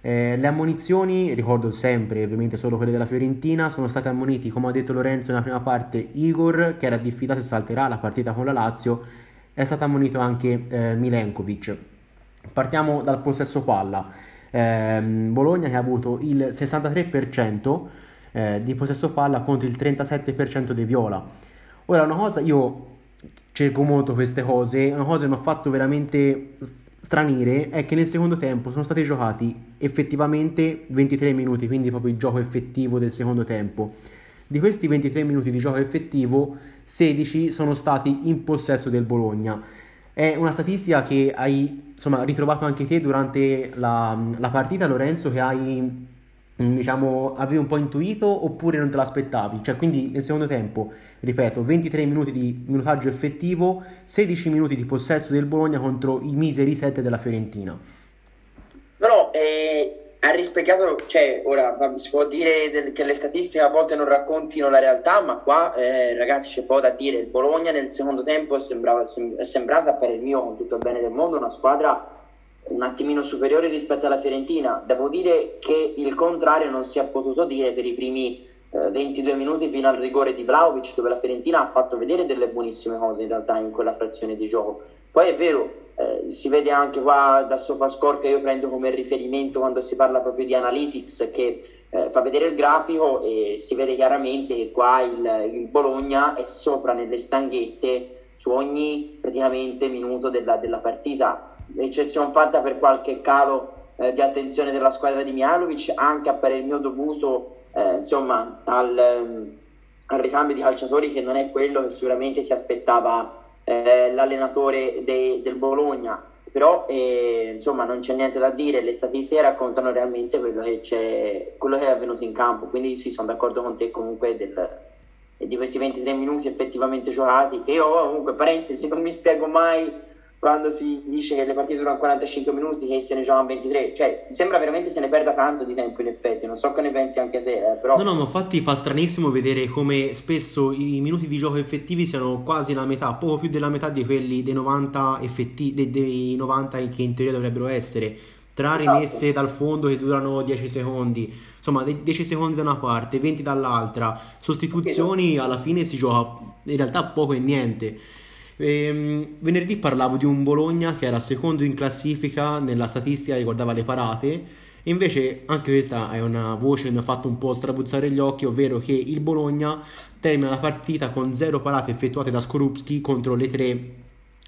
Eh, le ammonizioni, ricordo sempre ovviamente solo quelle della Fiorentina, sono state ammoniti, come ha detto Lorenzo nella prima parte, Igor che era diffidato e salterà la partita con la Lazio, è stato ammonito anche eh, Milenkovic. Partiamo dal possesso palla. Eh, Bologna che ha avuto il 63% eh, di possesso palla contro il 37% dei Viola. Ora una cosa, io cerco molto queste cose, una cosa che mi ha fatto veramente stranire è che nel secondo tempo sono stati giocati effettivamente 23 minuti, quindi proprio il gioco effettivo del secondo tempo. Di questi 23 minuti di gioco effettivo, 16 sono stati in possesso del Bologna. È una statistica che hai insomma, ritrovato anche te durante la, la partita, Lorenzo, che hai Mm, diciamo, avevi un po' intuito oppure non te l'aspettavi? Cioè, quindi nel secondo tempo, ripeto, 23 minuti di minutaggio effettivo, 16 minuti di possesso del Bologna contro i miseri 7 della Fiorentina. No, eh, ha rispecchiato, cioè, ora si può dire del, che le statistiche a volte non raccontino la realtà, ma qua, eh, ragazzi, c'è poco da dire. Il Bologna nel secondo tempo sembrava, è sembrata, per il mio, con tutto il bene del mondo, una squadra un attimino superiore rispetto alla Fiorentina. Devo dire che il contrario non si è potuto dire per i primi eh, 22 minuti fino al rigore di Vlaovic, dove la Fiorentina ha fatto vedere delle buonissime cose in realtà in quella frazione di gioco. Poi è vero, eh, si vede anche qua da SofaScore che io prendo come riferimento quando si parla proprio di analytics che eh, fa vedere il grafico e si vede chiaramente che qua il, il Bologna è sopra nelle stanghette su ogni praticamente minuto della, della partita. Eccezione fatta per qualche calo eh, di attenzione della squadra di Mialovic, anche a parer mio dovuto eh, insomma, al, ehm, al, ricambio di calciatori che non è quello che sicuramente si aspettava eh, l'allenatore de, del Bologna. Però eh, insomma non c'è niente da dire, le statistiche raccontano realmente quello che, quello che è avvenuto in campo, quindi sì, sono d'accordo con te comunque del, di questi 23 minuti effettivamente giocati, che io comunque, parentesi, non mi spiego mai quando si dice che le partite durano 45 minuti che se ne giocano 23 cioè sembra veramente se ne perda tanto di tempo in effetti. Non so che ne pensi anche te eh, però no no ma infatti fa stranissimo vedere come spesso i minuti di gioco effettivi siano quasi la metà poco più della metà di quelli dei 90 effettivi dei, dei 90 che in teoria dovrebbero essere tra esatto. rimesse dal fondo che durano 10 secondi. Insomma 10 secondi da una parte 20 dall'altra. Sostituzioni alla fine si gioca in realtà poco e niente Ehm, venerdì parlavo di un Bologna che era secondo in classifica nella statistica riguardava le parate. E invece anche questa è una voce che mi ha fatto un po' strabuzzare gli occhi, ovvero che il Bologna termina la partita con zero parate effettuate da Skorupski contro le tre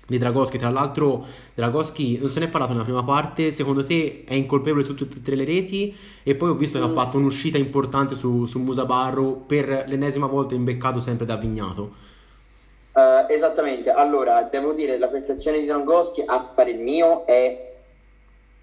di Dragoschi. Tra l'altro, Dragoschi non se ne è parlato nella prima parte. Secondo te è incolpevole su tutte e tre le reti? E poi ho visto che ha mm. fatto un'uscita importante su, su Musabarro per l'ennesima volta imbeccato sempre da Vignato. Uh, esattamente, allora devo dire la prestazione di Drongoschi a parer mio è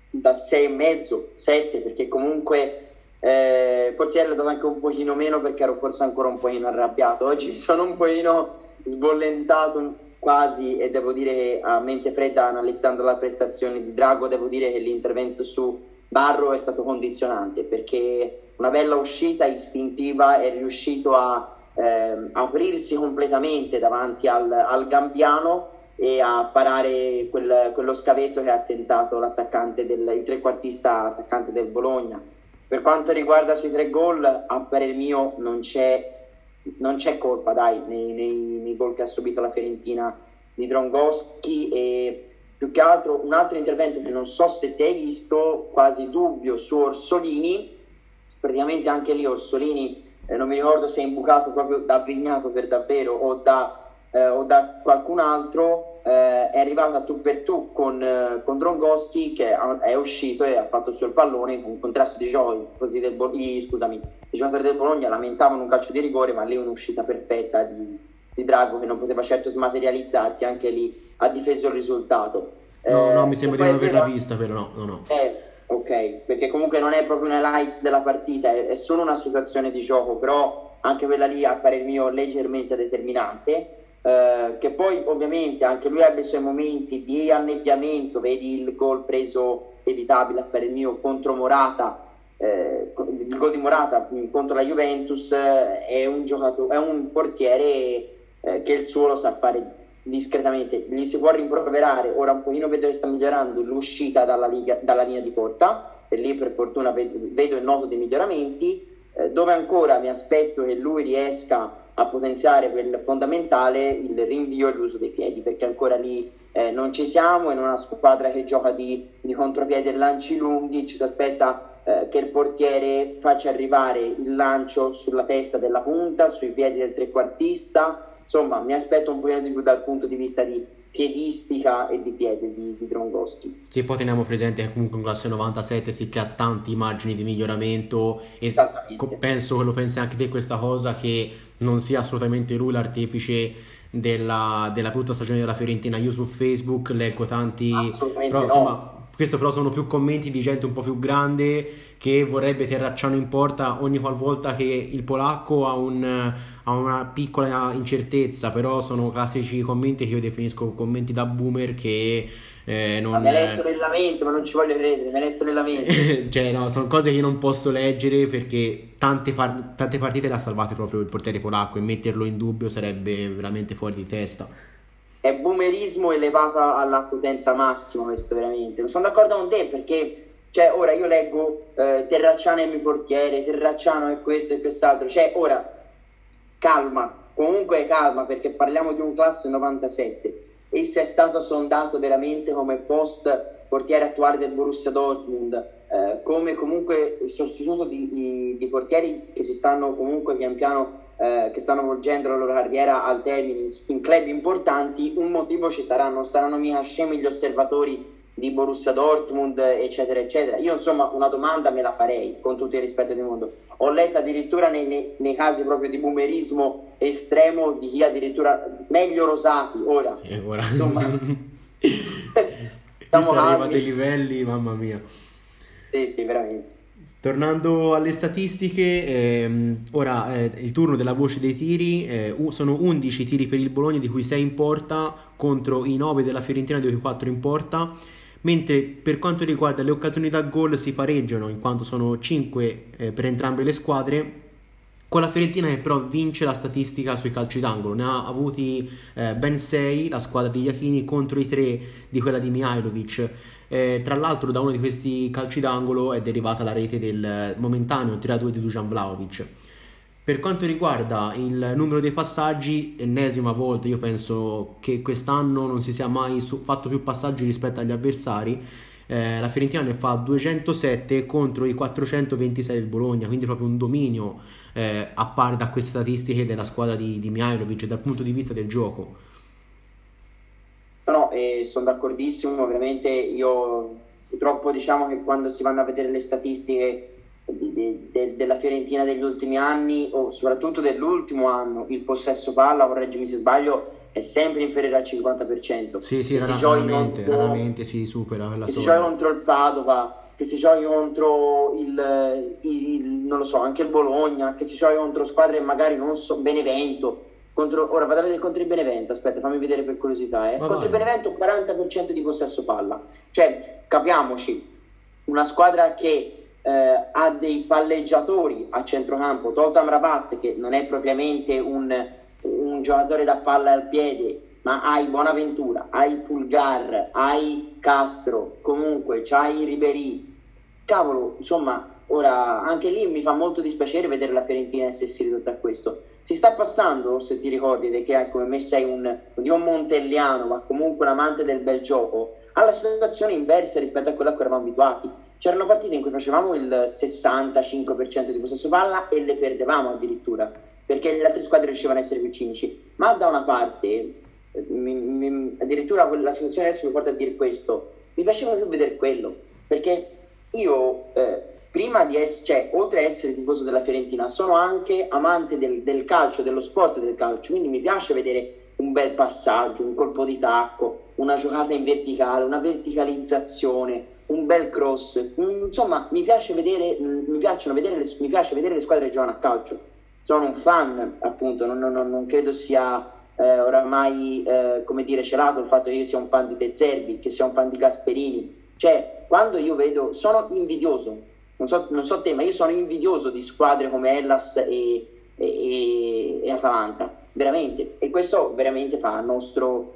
da 6,5, 7 perché comunque eh, forse ero dato anche un pochino meno perché ero forse ancora un pochino arrabbiato, oggi sono un pochino sbollentato quasi e devo dire che a mente fredda analizzando la prestazione di Drago devo dire che l'intervento su Barro è stato condizionante perché una bella uscita istintiva è riuscito a eh, aprirsi completamente davanti al, al, Gambiano e a parare quel, quello scavetto che ha tentato l'attaccante del, il trequartista attaccante del Bologna. Per quanto riguarda sui tre gol, a parer mio non c'è, non c'è colpa dai, nei, nei, nei, gol che ha subito la Fiorentina di Drongoschi e più che altro un altro intervento che non so se ti hai visto, quasi dubbio su Orsolini, praticamente anche lì Orsolini eh, non mi ricordo se è imbucato proprio da Vignato per davvero o da, eh, o da qualcun altro, eh, è arrivato a tu per tu con, eh, con Drongoschi che è uscito e ha fatto il suo pallone con un contrasto di così del, i, scusami, i giocatori del Bologna lamentavano un calcio di rigore, ma lì un'uscita perfetta di, di Drago che non poteva certo smaterializzarsi, anche lì ha difeso il risultato. No, no, mi eh, sembra di non averla vista, però no, no, no. Eh, ok, perché comunque non è proprio una lights della partita, è, è, solo una situazione di gioco, però anche quella lì a parer mio leggermente determinante, eh, che poi ovviamente anche lui ebbe i suoi momenti di annebbiamento, vedi il gol preso evitabile a parer mio contro Morata, eh, il gol di Morata mm, contro la Juventus, eh, è, un giocatore, è un portiere eh, che il suo lo sa fare discretamente, gli si può rimproverare, ora un pochino vedo che sta migliorando l'uscita dalla, liga, dalla linea di porta, e lì per fortuna vedo, il noto dei miglioramenti, eh, dove ancora mi aspetto che lui riesca a potenziare quel fondamentale, il rinvio e l'uso dei piedi, perché ancora lì eh, non ci siamo, in una squadra che gioca di, di contropiede e lanci lunghi, ci si aspetta eh, che il portiere faccia arrivare il lancio sulla testa della punta, sui piedi del trequartista, insomma mi aspetto un po' di più dal punto di vista di piedistica e di piede di, di Drongoschi. Sì, poi teniamo presente che comunque in classe 97 si che ha tanti margini di miglioramento e penso che lo pensi anche te questa cosa che non sia assolutamente lui l'artefice della, della brutta stagione della Fiorentina. Io su Facebook leggo tanti... Però, no. insomma, questo però sono più commenti di gente un po' più grande che vorrebbe Terracciano in porta ogni qualvolta che il polacco ha, un, ha, una piccola incertezza, però sono classici commenti che io definisco commenti da boomer che eh, non... Mi ha letto nel lamento, ma non ci voglio credere, mi ha letto nel lamento. (laughs) cioè no, sono cose che io non posso leggere perché tante, par- tante partite le ha salvate proprio il portiere polacco e metterlo in dubbio sarebbe veramente fuori di testa è boomerismo elevato alla potenza massima questo veramente. Non sono d'accordo con te perché cioè, ora io leggo eh, Terracciano è mio portiere, Terracciano è questo e quest'altro. Cioè, ora calma, comunque calma perché parliamo di un classe 97. Esso è stato sondato veramente come post portiere attuale del Borussia Dortmund, eh, come comunque sostituto di, di, di portieri che si stanno comunque pian piano eh, che stanno volgendo la loro carriera al termine in, club importanti, un motivo ci sarà, non saranno mica scemi gli osservatori di Borussia Dortmund, eccetera, eccetera. Io insomma una domanda me la farei con tutto il rispetto del mondo. Ho letto addirittura nei, nei, nei casi proprio di boomerismo estremo di chi addirittura meglio rosati ora. Sì, ora. Insomma, siamo arrivati a dei livelli, mamma mia. Sì, sì, veramente. Tornando alle statistiche, ehm, ora eh, il turno della voce dei tiri, eh, sono 11 tiri per il Bologna di cui 6 in porta contro i 9 della Fiorentina di cui 4 in porta, mentre per quanto riguarda le occasioni da gol si pareggiano in quanto sono 5 eh, per entrambe le squadre, con la Fiorentina che però vince la statistica sui calci d'angolo, ne ha avuti eh, ben 6 la squadra di Iachini contro i 3 di quella di Mihailovic. Eh, tra l'altro da uno di questi calci d'angolo è derivata la rete del momentaneo 3-2 di Dujan Vlaovic. Per quanto riguarda il numero dei passaggi, ennesima volta, io penso che quest'anno non si sia mai fatto più passaggi rispetto agli avversari. Eh, la Fiorentina ne fa 207 contro i 426 del Bologna, quindi proprio un dominio eh, a pari da queste statistiche della squadra di, di Mihailovic dal punto di vista del gioco. No, eh, sono d'accordissimo, ovviamente io purtroppo diciamo che quando si vanno a vedere le statistiche di, di, de, della Fiorentina degli ultimi anni o soprattutto dell'ultimo anno, il possesso palla, correggimi se sbaglio, è sempre inferiore al 50%. Sì, sì, rara, si raramente, contro, raramente si supera quella Che si gioca contro il Padova, che si giochi contro il, il, il, non lo so, anche il Bologna, che si giochi contro squadre magari non so, Benevento, contro, ora vado a vedere contro il Benevento, aspetta, fammi vedere per curiosità. Eh. Contro il Benevento 40% di possesso palla. Cioè, capiamoci, una squadra che eh, ha dei palleggiatori a centrocampo, Totam Rabat, che non è propriamente un, un giocatore da palla al piede, ma hai Bonaventura, hai Pulgar, hai Castro, comunque c'hai Ribery. Cavolo, insomma, ora anche lì mi fa molto dispiacere vedere la Fiorentina essersi ridotta a questo si sta passando, se ti ricordi, che come me sei un, un montelliano, ma comunque un amante del bel gioco, alla situazione inversa rispetto a quella a cui eravamo abituati. C'erano partite in cui facevamo il 65% di possesso palla e le perdevamo addirittura, perché le altre squadre riuscivano a essere più cinici. Ma da una parte, mi, mi, addirittura la situazione adesso mi porta a dire questo, mi piaceva più vedere quello, perché io... Eh, prima di essere, cioè, oltre a essere tifoso della Fiorentina, sono anche amante del, del, calcio, dello sport del calcio, quindi mi piace vedere un bel passaggio, un colpo di tacco, una giocata in verticale, una verticalizzazione, un bel cross. Insomma, mi piace vedere, mi piacciono vedere le, mi piace vedere le squadre che giocano a calcio. sono un fan, appunto, non, non, non credo sia eh, oramai, eh, come dire, celato il fatto che io sia un fan di De Zerbi, che sia un fan di Gasperini. Cioè, quando io vedo, sono invidioso, non so, non so te, ma io sono invidioso di squadre come Hellas e, e, e Atalanta, veramente. E questo veramente fa nostro...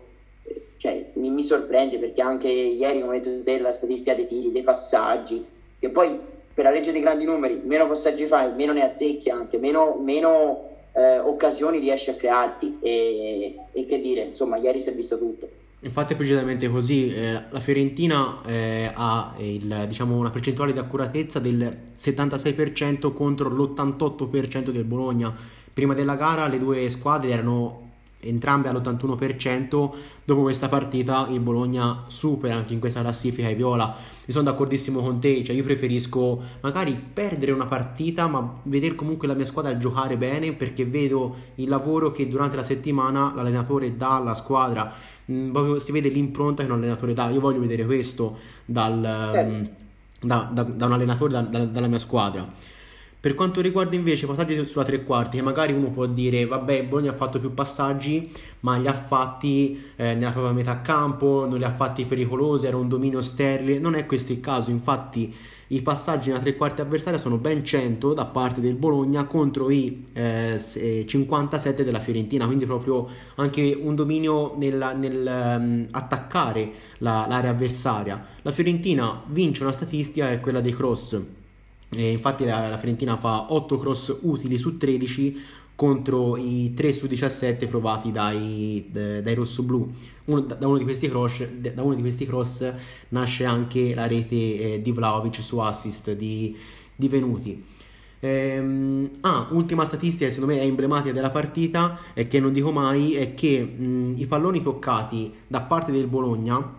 Cioè, mi, mi sorprende perché anche ieri, come detto te, la statistica dei tiri, dei passaggi, che poi per la legge dei grandi numeri, meno passaggi fai, meno ne azzecchi anche, meno, meno eh, occasioni riesci a crearti e, e, che dire, insomma, ieri si è visto tutto. Infatti è precisamente così, eh, la Fiorentina eh, ha il, diciamo, una percentuale di accuratezza del 76% contro l'88% del Bologna. Prima della gara le due squadre erano entrambe all'81%. Dopo questa partita il Bologna supera anche in questa classifica i Viola. Mi sono d'accordissimo con te, cioè io preferisco magari perdere una partita, ma vedere comunque la mia squadra giocare bene perché vedo il lavoro che durante la settimana l'allenatore dà alla squadra. Mm, proprio si vede l'impronta che un allenatore dà. Io voglio vedere questo dal, eh. da, da, da, un allenatore, da, dalla mia squadra. Per quanto riguarda invece i passaggi sulla tre quarti, che magari uno può dire, vabbè, Bologna ha fatto più passaggi, ma li ha fatti eh, nella propria metà campo, non li ha fatti pericolosi, era un dominio sterile. Non è questo il caso, infatti i passaggi nella tre quarti avversaria sono ben 100 da parte del Bologna contro i eh, 57 della Fiorentina, quindi proprio anche un dominio nel, nel um, attaccare la, l'area avversaria. La Fiorentina vince una statistica, è quella dei cross e infatti la, la Fiorentina fa 8 cross utili su 13 contro i 3 su 17 provati dai, dai rossoblù. Uno, da, uno cross, da, uno di questi cross, nasce anche la rete eh, di Vlaovic su assist di, di Venuti. Ehm, ah, ultima statistica che secondo me è emblematica della partita e che non dico mai è che mh, i palloni toccati da parte del Bologna,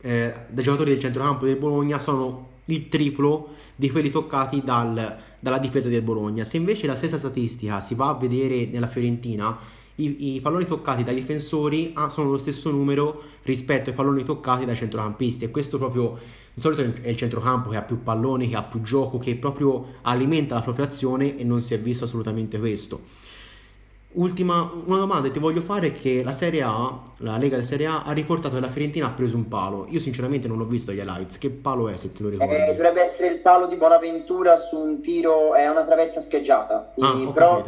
eh, dai giocatori del centrocampo del Bologna, sono il triplo di quelli toccati dal, dalla difesa del Bologna. Se invece la stessa statistica si va a vedere nella Fiorentina, i, i palloni toccati dai difensori sono lo stesso numero rispetto ai palloni toccati dai centrocampisti e questo proprio di solito è il centrocampo che ha più palloni, che ha più gioco, che proprio alimenta la propria azione e non si è visto assolutamente questo. Ultima una domanda che ti voglio fare è che la Serie A, la Lega della Serie A, ha riportato che la Fiorentina ha preso un palo. Io sinceramente non l'ho visto agli highlights. Che palo è se te lo ricordi? Eh, dovrebbe essere il palo di Bonaventura su un tiro, è una traversa scheggiata. Ah, però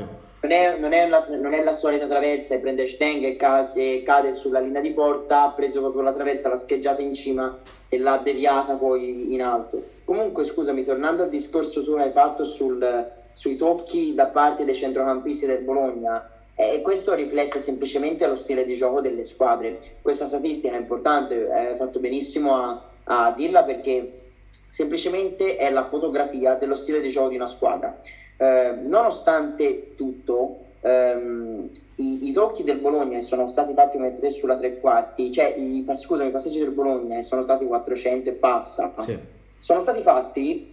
non è, non, è la, non è, la, solita traversa, prende Steng e cade, cade, sulla linea di porta, ha preso proprio la traversa, l'ha scheggiata in cima e l'ha deviata poi in alto. Comunque scusami, tornando al discorso tu hai fatto sul, sui tocchi da parte dei centrocampisti del Bologna, e questo riflette semplicemente lo stile di gioco delle squadre. Questa statistica è importante, hai fatto benissimo a, a dirla perché semplicemente è la fotografia dello stile di gioco di una squadra. Eh, nonostante tutto, ehm, i, i, tocchi del Bologna sono stati fatti come te sulla tre quarti, cioè i, scusami, i passaggi del Bologna sono stati 400 e passa, sì. sono stati fatti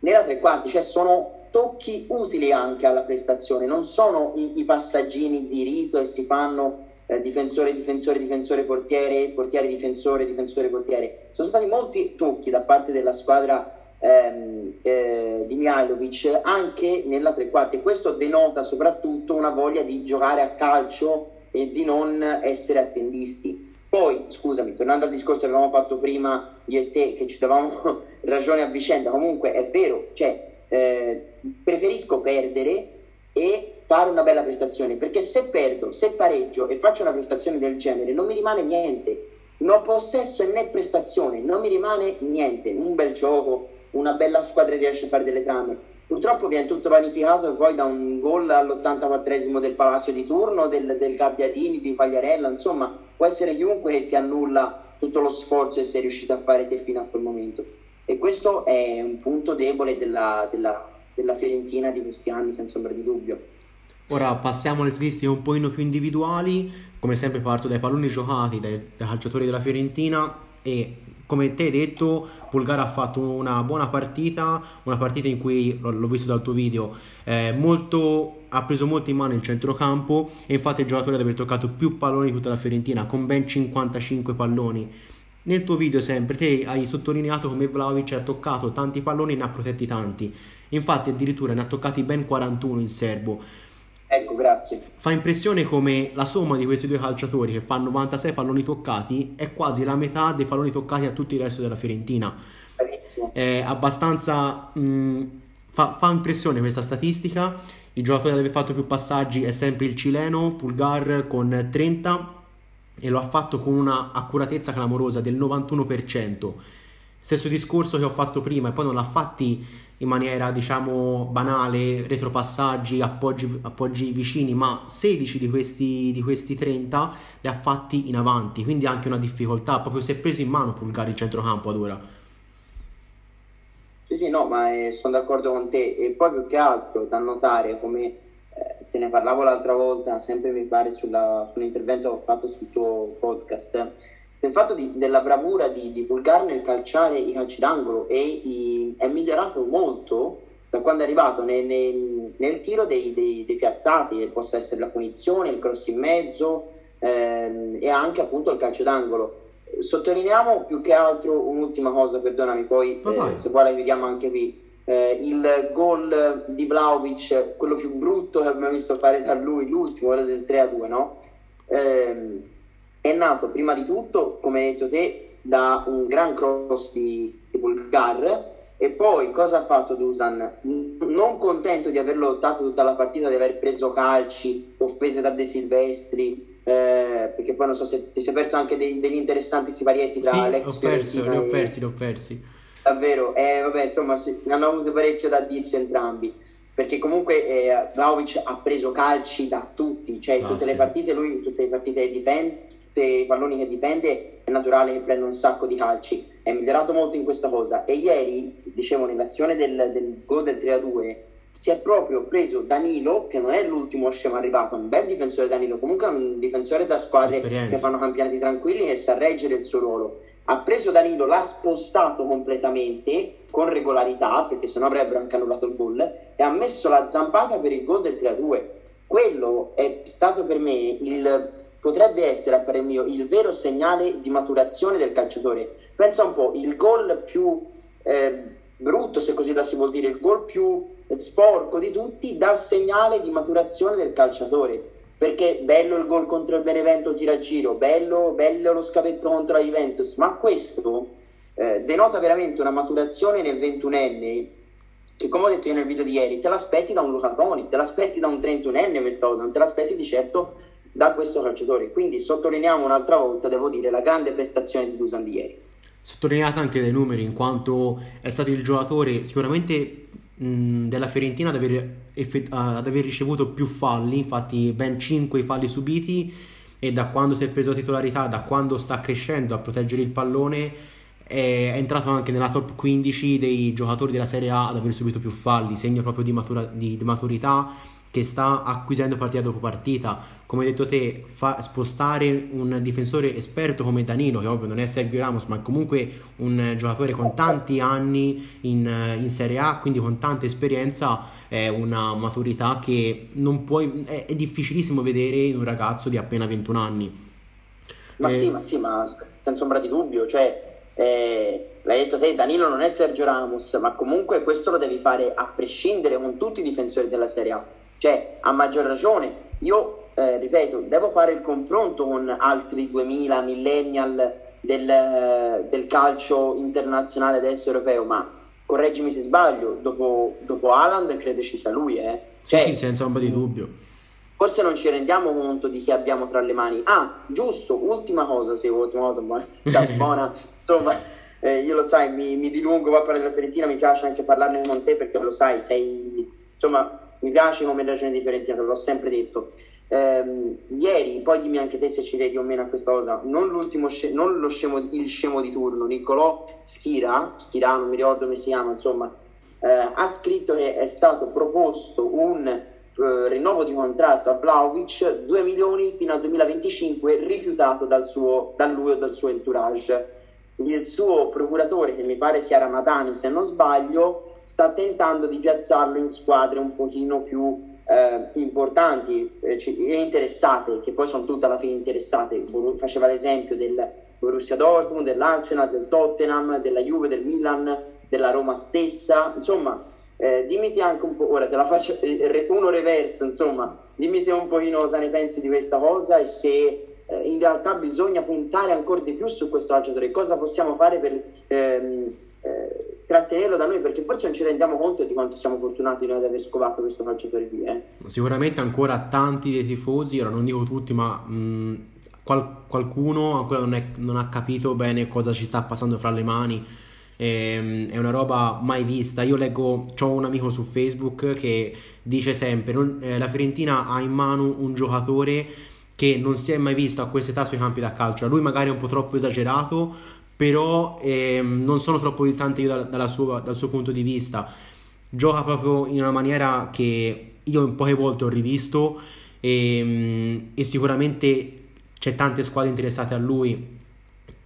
nella tre quarti, cioè sono tocchi utili anche alla prestazione, non sono i, i passaggini di rito e si fanno eh, difensore, difensore, difensore, portiere, portiere, difensore, difensore, portiere. Sono stati molti tocchi da parte della squadra ehm, eh, di Mihailovic anche nella tre quarti. Questo denota soprattutto una voglia di giocare a calcio e di non essere attendisti. Poi, scusami, tornando al discorso che avevamo fatto prima io e te, che ci davamo (laughs) ragione a vicenda, comunque è vero, cioè eh, preferisco perdere e fare una bella prestazione perché se perdo, se pareggio e faccio una prestazione del genere non mi rimane niente. Non possesso e né prestazione non mi rimane niente. Un bel gioco una bella squadra riesce a fare delle trame. Purtroppo viene tutto vanificato poi da un gol all'84esimo del Palacio di turno del, del Gabbiadini, di Pagliarella insomma può essere chiunque che ti annulla tutto lo sforzo che sei riuscito a fare te fino a quel momento. E questo è un punto debole della, della, della Fiorentina di questi anni, senza ombra di dubbio. Ora passiamo alle statistiche un pochino più individuali, come sempre parto dai palloni giocati dai, dai calciatori della Fiorentina e come te hai detto Polgara ha fatto una buona partita, una partita in cui l'ho visto dal tuo video, eh, molto, ha preso molto in mano il centrocampo e infatti il giocatore ad aver toccato più palloni di tutta la Fiorentina con ben 55 palloni nel tuo video sempre te hai sottolineato come Vlaovic ha toccato tanti palloni e ne ha protetti tanti. Infatti addirittura ne ha toccati ben 41 il serbo. Ecco, grazie. Fa impressione come la somma di questi due calciatori che fanno 96 palloni toccati è quasi la metà dei palloni toccati a tutto il resto della Fiorentina. Bravissimo. È abbastanza... Mh, fa, fa impressione questa statistica. Il giocatore ad aver fatto più passaggi è sempre il cileno Pulgar con 30 e lo ha fatto con una accuratezza clamorosa del 91%. Stesso discorso che ho fatto prima e poi non l'ha fatti in maniera diciamo banale, retropassaggi, appoggi, appoggi vicini, ma 16 di questi, di questi 30 li ha fatti in avanti, quindi anche una difficoltà, proprio si è preso in mano Pulgari il centrocampo ad ora. Sì, sì, no, ma eh, sono d'accordo con te e poi più che altro da notare come eh, te ne parlavo l'altra volta, sempre mi pare sulla, sull'intervento che ho fatto sul tuo podcast, del fatto di, della bravura di, di Pulgar nel calciare i calci d'angolo e i, è migliorato molto da quando è arrivato nel, nel, nel tiro dei, dei, dei, piazzati, che possa essere la punizione, il cross in mezzo ehm, e anche appunto il calcio d'angolo Sottolineiamo più che altro un'ultima cosa, perdonami, poi eh, se vuoi la vediamo anche qui. Eh, il gol di Vlaovic, quello più brutto che abbiamo visto fare da lui, l'ultimo, quello del 3-2, no? Eh, è nato prima di tutto, come hai detto te, da un gran cross di, di Bulgar e poi cosa ha fatto Dusan? Non contento di aver lottato tutta la partita, di aver preso calci, offese da De Silvestri, eh, perché poi non so se ti sei perso anche dei, degli interessanti siparietti tra sì, Alex ho persi, li ho persi, li ho persi. Davvero, eh, vabbè, insomma, sì, hanno avuto parecchio da dirsi entrambi. Perché comunque eh, Vlaovic ha preso calci da tutti, cioè ah, tutte sì. le partite, lui tutte le partite difende, i palloni che difende, è naturale che prenda un sacco di calci. È migliorato molto in questa cosa. E ieri, dicevo, nell'azione del, del gol del 3-2, si è proprio preso Danilo, che non è l'ultimo scemo arrivato, un bel difensore Danilo, comunque un difensore da squadre Esperienza. che fanno campionati tranquilli e sa reggere il suo ruolo. Ha preso Danilo, l'ha spostato completamente con regolarità, perché sennò avrebbero anche annullato il gol, e ha messo la zampata per il gol del 3-2. Quello è stato per me il potrebbe essere a parer mio il vero segnale di maturazione del calciatore. Pensa un po', il gol più eh, brutto, se così la si vuol dire, il gol più sporco di tutti dà segnale di maturazione del calciatore. Perché bello il gol contro il Benevento gira a giro, bello, bello lo scavetto contro la Juventus, ma questo eh, denota veramente una maturazione nel ventunenne che come ho detto io nel video di ieri, te l'aspetti da un Luca Toni, te l'aspetti da un 31enne questa cosa, non te l'aspetti di certo da questo calciatore. Quindi sottolineiamo un'altra volta, devo dire, la grande prestazione di Dusan di ieri. Sottolineata anche dai numeri, in quanto è stato il giocatore sicuramente della Fiorentina ad aver, effett- ad aver, ricevuto più falli, infatti ben 5 i falli subiti e da quando si è preso titolarità, da quando sta crescendo a proteggere il pallone è, entrato anche nella top 15 dei giocatori della Serie A ad aver subito più falli, segno proprio di, matura- di maturità che sta acquisendo partita dopo partita. Come hai detto te, fa spostare un difensore esperto come Danilo, che ovvio non è Sergio Ramos, ma comunque un giocatore con tanti anni in, in Serie A, quindi con tanta esperienza, è una maturità che non puoi, è, è difficilissimo vedere in un ragazzo di appena 21 anni. Ma eh, sì, ma sì, ma senza ombra di dubbio, cioè eh, l'hai detto te, Danilo non è Sergio Ramos, ma comunque questo lo devi fare a prescindere con tutti i difensori della Serie A cioè, a maggior ragione, io eh, ripeto, devo fare il confronto con altri 2000 millennial del, del calcio internazionale adesso europeo, ma correggimi se sbaglio, dopo, dopo Alan credo ci sia lui, eh. Cioè, sì, sì, senza ombra di dubbio. Forse non ci rendiamo conto di chi abbiamo tra le mani. Ah, giusto, ultima cosa, sì, ultima cosa, buona, (laughs) (laughs) buona. insomma, eh, io lo sai, mi, mi dilungo, va a parlare della Fiorentina, mi piace anche parlarne con te perché lo sai, sei, insomma, mi piace come ragione di Fiorentina, l'ho sempre detto. Eh, ieri, poi dimmi anche te se ci credi o meno a questa cosa, non, l'ultimo sce- non lo scemo, il scemo di turno, Niccolò Schira, Schira non mi ricordo come si chiama, insomma, eh, ha scritto che è stato proposto un eh, rinnovo di contratto a Vlaovic 2 milioni fino al 2025 rifiutato dal suo, da lui o dal suo entourage. Il suo procuratore, che mi pare sia Ramadani se non sbaglio, sta tentando di piazzarlo in squadre un pochino più eh, importanti eh, e interessate, che poi sono tutte alla fine interessate. Faceva l'esempio del Borussia Dortmund, dell'Arsenal, del Tottenham, della Juve, del Milan, della Roma stessa, insomma Eh, dimmi anche un po', ora te la faccio eh, uno reverso, insomma, dimmi un pochino cosa ne pensi di questa cosa e se eh, in realtà bisogna puntare ancora di più su questo calciatore, cosa possiamo fare per ehm, eh, trattenerlo da noi, perché forse non ci rendiamo conto di quanto siamo fortunati noi ad aver scovato questo calciatore qui. Eh. Sicuramente ancora tanti dei tifosi, ora non dico tutti, ma mh, qual- qualcuno ancora non, è, non ha capito bene cosa ci sta passando fra le mani ehm, è una roba mai vista. Io leggo, ho un amico su Facebook che dice sempre: non, eh, la Fiorentina ha in mano un giocatore che non si è mai visto a quest'età sui campi da calcio. A lui magari è un po' troppo esagerato, però ehm, non sono troppo distante io da, sua, dal suo punto di vista. Gioca proprio in una maniera che io in poche volte ho rivisto e, ehm, e sicuramente c'è tante squadre interessate a lui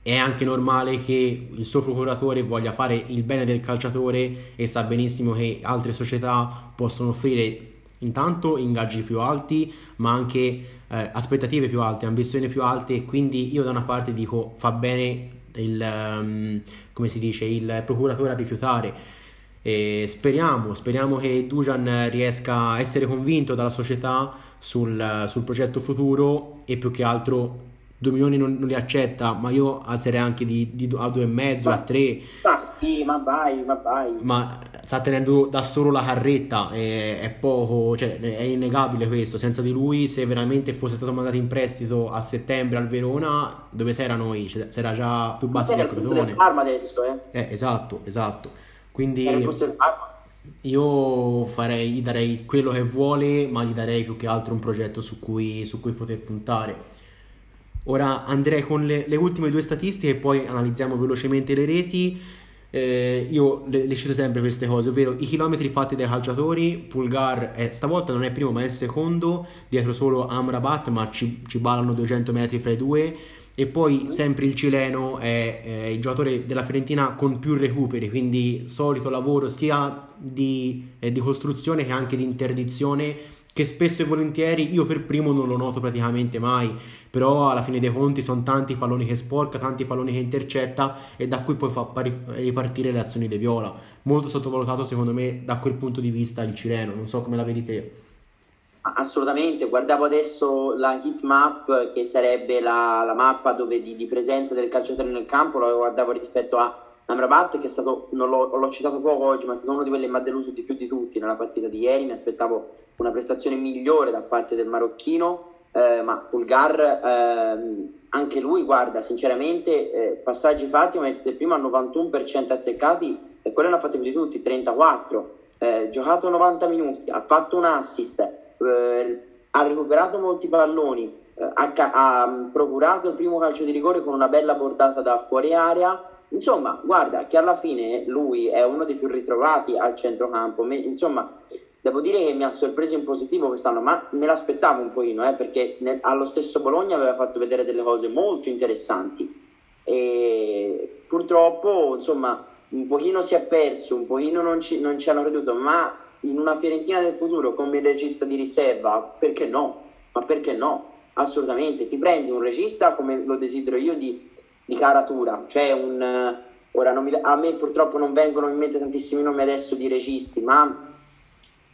è anche normale che il suo procuratore voglia fare il bene del calciatore e sa benissimo che altre società possono offrire intanto ingaggi più alti, ma anche eh, aspettative più alte, ambizioni più alte quindi io da una parte dico fa bene il, um, come si dice, il procuratore a rifiutare. E speriamo, speriamo che Dujan riesca a essere convinto dalla società sul, sul progetto futuro e più che altro 2 milioni non, non, li accetta, ma io alzerei anche di, di a 2,5, a 3. Ma sì, ma vai, ma vai. Ma sta tenendo da solo la carretta, è, è poco, cioè è innegabile questo. Senza di lui, se veramente fosse stato mandato in prestito a settembre al Verona, dove si era noi? Cioè, si era già più basso del Crotone. Parma adesso, eh. eh. esatto, esatto. Quindi io farei, gli darei quello che vuole, ma gli darei più che altro un progetto su cui, su cui poter puntare Ora andrei con le, le ultime due statistiche e poi analizziamo velocemente le reti. Eh, io le, le, cito sempre queste cose, ovvero i chilometri fatti dai calciatori. Pulgar è, stavolta non è primo ma è secondo, dietro solo Amrabat, ma ci, ci ballano 200 metri fra i due. E poi sempre il cileno è, è, il giocatore della Fiorentina con più recuperi, quindi solito lavoro sia di, eh, di costruzione che anche di interdizione che spesso e volentieri io per primo non lo noto praticamente mai, però alla fine dei conti sono tanti palloni che sporca, tanti palloni che intercetta e da cui poi fa ripartire le azioni di Viola. Molto sottovalutato secondo me da quel punto di vista il cileno, non so come la vedi te. Assolutamente, guardavo adesso la heat map che sarebbe la, la mappa dove di, di, presenza del calciatore nel campo, lo guardavo rispetto a Amrabat che è stato, non l'ho, l'ho, citato poco oggi, ma è stato uno di quelli che mi ha deluso di più di tutti nella partita di ieri, mi aspettavo una prestazione migliore da parte del marocchino, eh, ma Pulgar, eh, anche lui, guarda, sinceramente, eh, passaggi fatti, come detto prima, 91% azzeccati, e quello ne ha fatti più di tutti, 34, eh, giocato 90 minuti, ha fatto un assist, eh, ha recuperato molti palloni, eh, ha, ha procurato il primo calcio di rigore con una bella bordata da fuori area, Insomma, guarda che alla fine lui è uno dei più ritrovati al centrocampo. Me, insomma, devo dire che mi ha sorpreso in positivo quest'anno, ma me l'aspettavo un pochino, eh, perché nel, allo stesso Bologna aveva fatto vedere delle cose molto interessanti. E purtroppo, insomma, un pochino si è perso, un pochino non ci, non ci hanno creduto, ma in una Fiorentina del futuro come regista di riserva, perché no? Ma perché no? Assolutamente, ti prendi un regista come lo desidero io di di caratura, cioè un... Ora, mi, a me purtroppo non vengono in mente tantissimi nomi adesso di registi, ma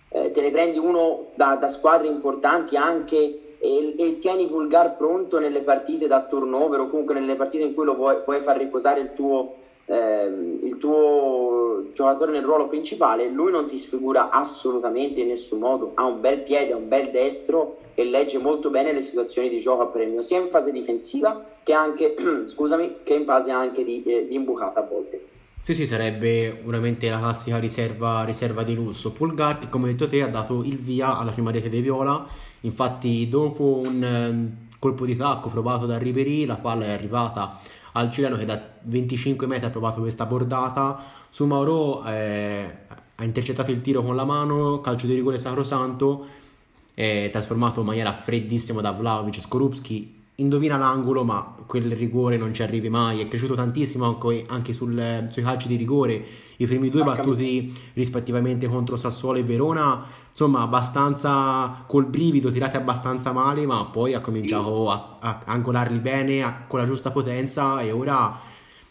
eh, te ne prendi uno da, da squadre importanti anche e, e, tieni Vulgar pronto nelle partite da turnover o comunque nelle partite in cui lo puoi, puoi far riposare il tuo, eh, il tuo giocatore nel ruolo principale, lui non ti sfigura assolutamente in nessun modo, ha un bel piede, ha un bel destro e legge molto bene le situazioni di gioco a premio, sia in fase difensiva che anche, (clears throat) scusami, che in fase anche di, eh, di imbucata a volte. Sì, sì, sarebbe veramente la classica riserva, riserva di lusso. Pulgar, che come detto te, ha dato il via alla prima rete dei Viola. Infatti, dopo un um, colpo di tacco provato da Ribery, la palla è arrivata al cileno che da 25 metri ha provato questa bordata. Su Mauro eh, ha intercettato il tiro con la mano, calcio di rigore sacrosanto è trasformato in maniera freddissima da Vlaovic Skorupski. Indovina l'angolo ma quel rigore non ci arrivi mai. È cresciuto tantissimo anche, anche sul, sui calci di rigore. I primi due battuti rispettivamente contro Sassuolo e Verona insomma abbastanza col brivido tirati abbastanza male ma poi ha cominciato a, a angolarli bene a, con la giusta potenza e ora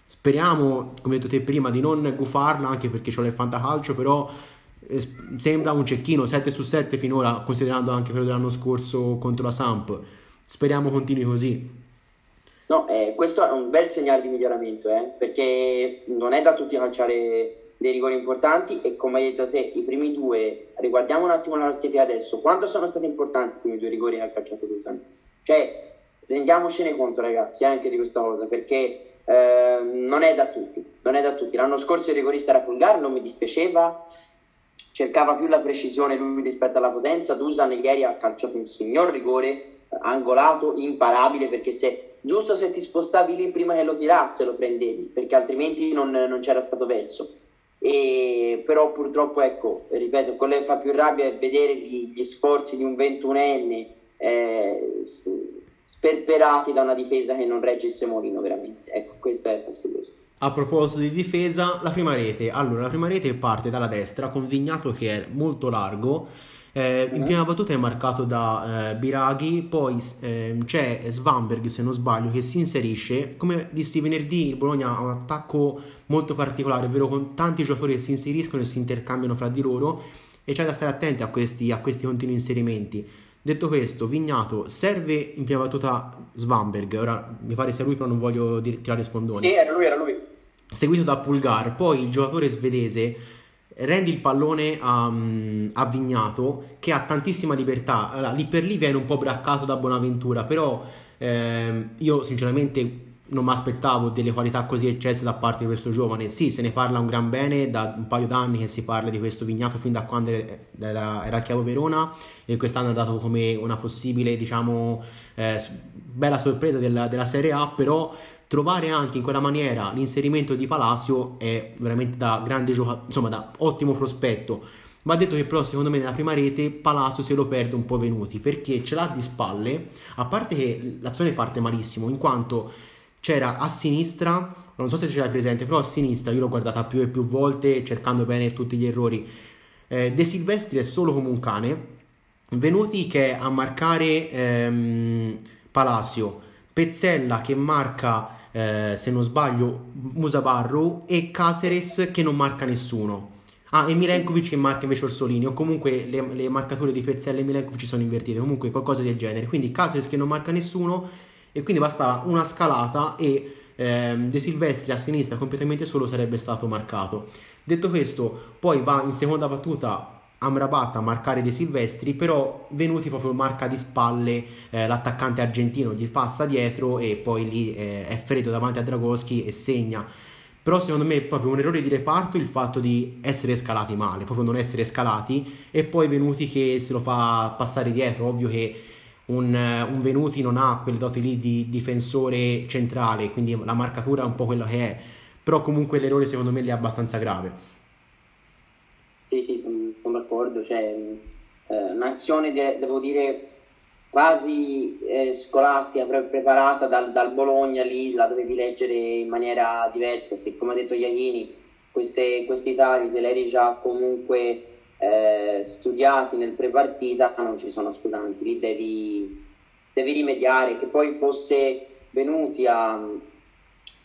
speriamo come detto te prima di non gufarla anche perché c'ho il fantacalcio però sembra un cecchino 7 su 7 finora, considerando anche quello dell'anno scorso contro la Samp. Speriamo continui così. No, eh, questo è un bel segnale di miglioramento, eh, perché non è da tutti lanciare dei rigori importanti e come hai detto te, i primi due, riguardiamo un attimo la classifica adesso, quanto sono stati importanti i primi due rigori che ha calciato Lucan? Cioè, rendiamocene conto ragazzi anche di questa cosa, perché eh, non è da tutti, non è da tutti. L'anno scorso il rigorista era Pulgar, non mi dispiaceva, cercava più la precisione lui rispetto alla potenza, Dusan ieri ha calciato un signor rigore, angolato, imparabile, perché se giusto se ti spostavi lì prima che lo tirasse lo prendevi, perché altrimenti non, non c'era stato verso. E, però purtroppo, ecco, ripeto, quello che fa più rabbia è vedere gli, gli sforzi di un 21enne eh, sperperati da una difesa che non regge Semolino veramente. Ecco, questo è fastidioso. A proposito di difesa, la prima rete. Allora, la prima rete parte dalla destra con Vignato che è molto largo. Eh, in prima battuta è marcato da eh, Biraghi, poi eh, c'è Svanberg, se non sbaglio, che si inserisce. Come dissi venerdì, il Bologna ha un attacco molto particolare, ovvero con tanti giocatori che si inseriscono e si intercambiano fra di loro e c'è da stare attenti a questi, a questi continui inserimenti. Detto questo, Vignato serve in prima battuta Svanberg, ora mi pare sia lui però non voglio dir- tirare sfondoni. Sì, era lui, era lui. Seguito da Pulgar, poi il giocatore svedese rende il pallone a, a, Vignato che ha tantissima libertà. Allora, lì per lì viene un po' braccato da Bonaventura, però ehm, io sinceramente non mi aspettavo delle qualità così eccelse da parte di questo giovane. Sì, se ne parla un gran bene, da un paio d'anni che si parla di questo Vignato fin da quando era, era al Chiavo Verona e quest'anno è dato come una possibile, diciamo, eh, bella sorpresa della, della Serie A, però trovare anche in quella maniera l'inserimento di Palacio è veramente da grande giocatore, insomma da ottimo prospetto. Va detto che però secondo me nella prima rete Palacio se lo perde un po' Venuti perché ce l'ha di spalle, a parte che l'azione parte malissimo in quanto c'era a sinistra, non so se ce l'hai presente, però a sinistra io l'ho guardata più e più volte cercando bene tutti gli errori. Eh, De Silvestri è solo come un cane, Venuti che è a marcare ehm, Palacio, Pezzella che marca, eh, se non sbaglio, Musabarru e Caceres che non marca nessuno. Ah, e Milenkovic che marca invece Orsolini, o comunque le, le marcature di Pezzella e Milenkovic sono invertite, comunque qualcosa del genere. Quindi Caceres che non marca nessuno e quindi basta una scalata e ehm, De Silvestri a sinistra completamente solo sarebbe stato marcato. Detto questo, poi va in seconda battuta Amrabat a marcare De Silvestri, però Venuti proprio marca di spalle eh, l'attaccante argentino, gli passa dietro e poi lì eh, è freddo davanti a Dragoschi e segna. Però secondo me è proprio un errore di reparto il fatto di essere scalati male, proprio non essere scalati e poi Venuti che se lo fa passare dietro, ovvio che un, un, Venuti non ha quelle doti lì di difensore centrale, quindi la marcatura è un po' quella che è, però comunque l'errore secondo me è abbastanza grave. Sì, sì, sono, sono d'accordo, cioè eh, un'azione de- devo dire quasi eh, scolastica, pre- preparata dal, dal, Bologna lì, la dovevi leggere in maniera diversa, se come ha detto Iagnini, queste, questi tagli te l'eri già comunque eh, studiati nel pre-partita non ci sono scusanti, lì devi, devi rimediare, che poi fosse venuti a,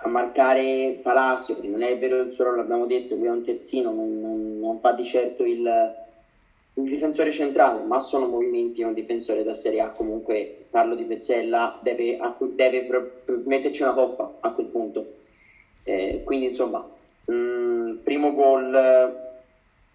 a marcare Palacio, che non è vero il suo ruolo, l'abbiamo detto, lui è un terzino, non, non, non fa di certo il, il, difensore centrale, ma sono movimenti, un difensore da Serie A, comunque parlo di Pezzella, deve, deve metterci una coppa a quel punto. Eh, quindi insomma, mh, mm, primo gol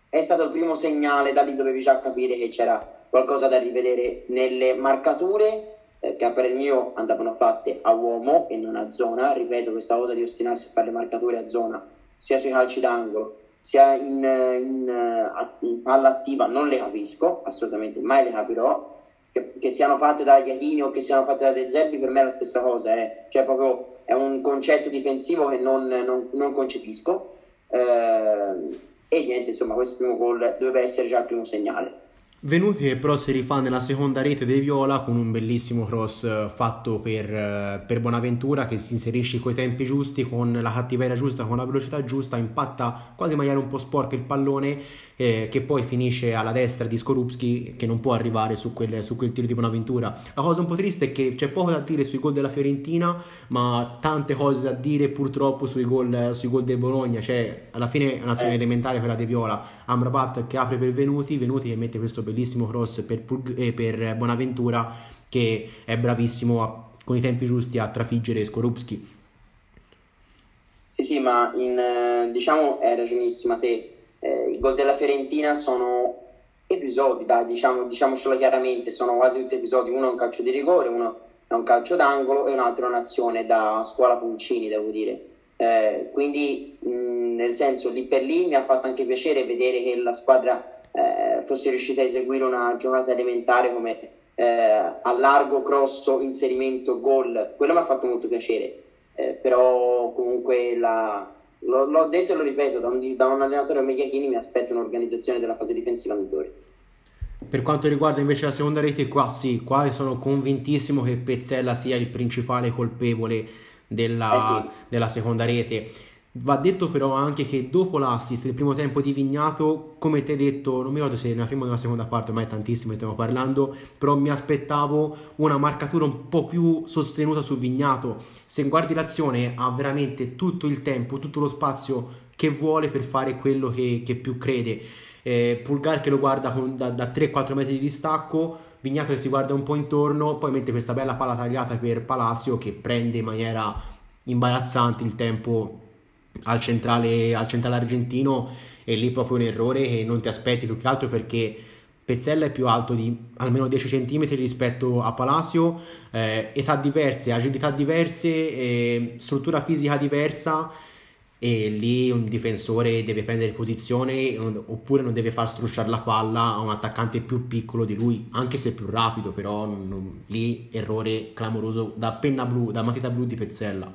è stato il primo segnale, da lì dovevi già capire che c'era qualcosa da rivedere nelle marcature eh, che mio andavano fatte a uomo e non a zona, ripeto questa cosa di ostinarsi a fare le marcature a zona sia sui calci d'angolo sia in, in, in palla attiva non le capisco, assolutamente mai le capirò, che, che siano fatte da Iachini o che siano fatte da De Zerbi per me è la stessa cosa, eh. cioè proprio è un concetto difensivo che non, non, non concepisco. Eh, e niente, insomma, questo primo gol doveva essere già il primo segnale. Venuti che però si rifà nella seconda rete dei Viola con un bellissimo cross eh, fatto per, eh, per Bonaventura che si inserisce coi tempi giusti, con la cattiveria giusta, con la velocità giusta, impatta quasi in maniera un po' sporca il pallone eh, che poi finisce alla destra di Skorupski che non può arrivare su quel, su quel, tiro di Bonaventura. La cosa un po' triste è che c'è poco da dire sui gol della Fiorentina, ma tante cose da dire purtroppo sui gol, sui gol del Bologna. Cioè, alla fine è un'azione eh. elementare quella di Viola. Amrabat che apre per Venuti, Venuti che mette questo bellissimo cross per, Pug- eh, per Bonaventura che è bravissimo a, con i tempi giusti a trafiggere Skorupski. Sì, sì, ma in, eh, diciamo è ragionissima te eh, i gol della Fiorentina sono episodi, dai, diciamo, diciamocelo chiaramente, sono quasi tutti episodi, uno è un calcio di rigore, uno è un calcio d'angolo e un altro è un'azione da scuola Puncini, devo dire. Eh, quindi mh, nel senso lì per lì mi ha fatto anche piacere vedere che la squadra eh, fosse riuscita a eseguire una giornata elementare come eh, a largo, grosso, inserimento, gol, quello mi ha fatto molto piacere, eh, però comunque la, L'ho, l'ho, detto e lo ripeto, da un, da un allenatore come Chiachini mi aspetto un'organizzazione della fase difensiva migliore. Per quanto riguarda invece la seconda rete, qua sì, qua sono convintissimo che Pezzella sia il principale colpevole della, eh sì. della seconda rete Va detto però anche che dopo l'assist del primo tempo di Vignato, come ti hai detto, non mi ricordo se nella prima o nella seconda parte, ormai è tantissimo che stiamo parlando, però mi aspettavo una marcatura un po' più sostenuta su Vignato. Se guardi l'azione ha veramente tutto il tempo, tutto lo spazio che vuole per fare quello che, che più crede. Eh, Pulgar che lo guarda con, da, da 3-4 metri di distacco, Vignato che si guarda un po' intorno, poi mette questa bella palla tagliata per Palacio che prende in maniera imbarazzante il tempo al centrale, al centrale argentino e lì proprio un errore che non ti aspetti più che altro perché Pezzella è più alto di almeno 10 cm rispetto a Palacio, eh, età diverse, agilità diverse, eh, struttura fisica diversa e lì un difensore deve prendere posizione oppure non deve far strusciare la palla a un attaccante più piccolo di lui, anche se più rapido, però non, lì errore clamoroso da penna blu, da matita blu di Pezzella.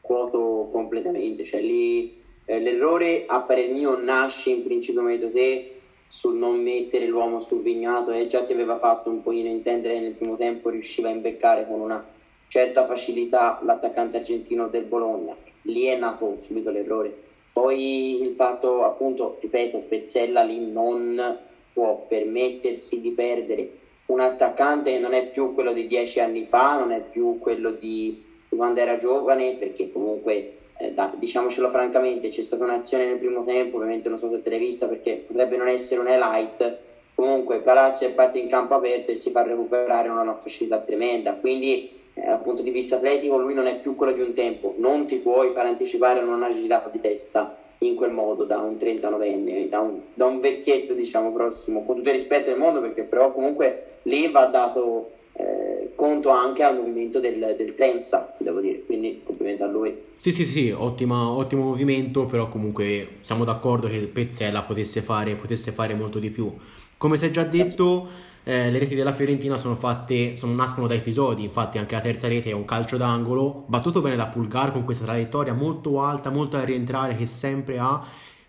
Quoto completamente, cioè lì eh, l'errore a parer mio nasce in principio meglio te sul non mettere l'uomo sul vignato e già ti aveva fatto un pochino intendere nel primo tempo riusciva a imbeccare con una certa facilità l'attaccante argentino del Bologna. Lì è nato subito l'errore. Poi il fatto appunto ripeto Pezzella lì non può permettersi di perdere. Un attaccante che non è più quello di dieci anni fa non è più quello di quando era giovane perché comunque eh, da, diciamocelo francamente, c'è stata un'azione nel primo tempo, ovviamente non so se te l'hai vista perché potrebbe non essere un highlight, comunque Palazzo parte in campo aperto e si fa recuperare una facilità tremenda, quindi eh, dal punto di vista atletico lui non è più quello di un tempo, non ti puoi far anticipare una girata di testa in quel modo da un 39enne, da un, da un vecchietto diciamo prossimo, con tutto il rispetto del mondo perché però comunque lì va dato eh, conto anche al movimento del, del Trenza, devo dire, quindi complimenti a lui. Sì, sì, sì, ottima, ottimo movimento, però comunque siamo d'accordo che Pezzella potesse fare, potesse fare molto di più. Come si è già detto, eh, le reti della Fiorentina sono fatte, sono, nascono da episodi, infatti anche la terza rete è un calcio d'angolo, battuto bene da Pulgar con questa traiettoria molto alta, molto da rientrare che sempre ha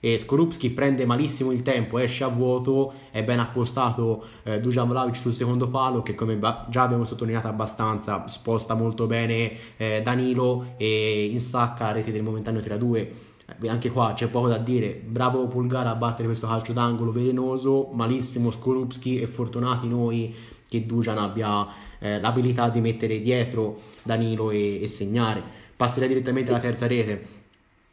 e Skorupski prende malissimo il tempo, esce a vuoto, è ben appostato eh, Dujan Vlaovic sul secondo palo che come ba- già abbiamo sottolineato abbastanza sposta molto bene eh, Danilo e insacca la rete del momentaneo 3-2 eh, anche qua c'è poco da dire bravo Pulgara a battere questo calcio d'angolo velenoso malissimo Skorupski e fortunati noi che Dujan abbia eh, l'abilità di mettere dietro Danilo e, e segnare. Passerei direttamente alla terza rete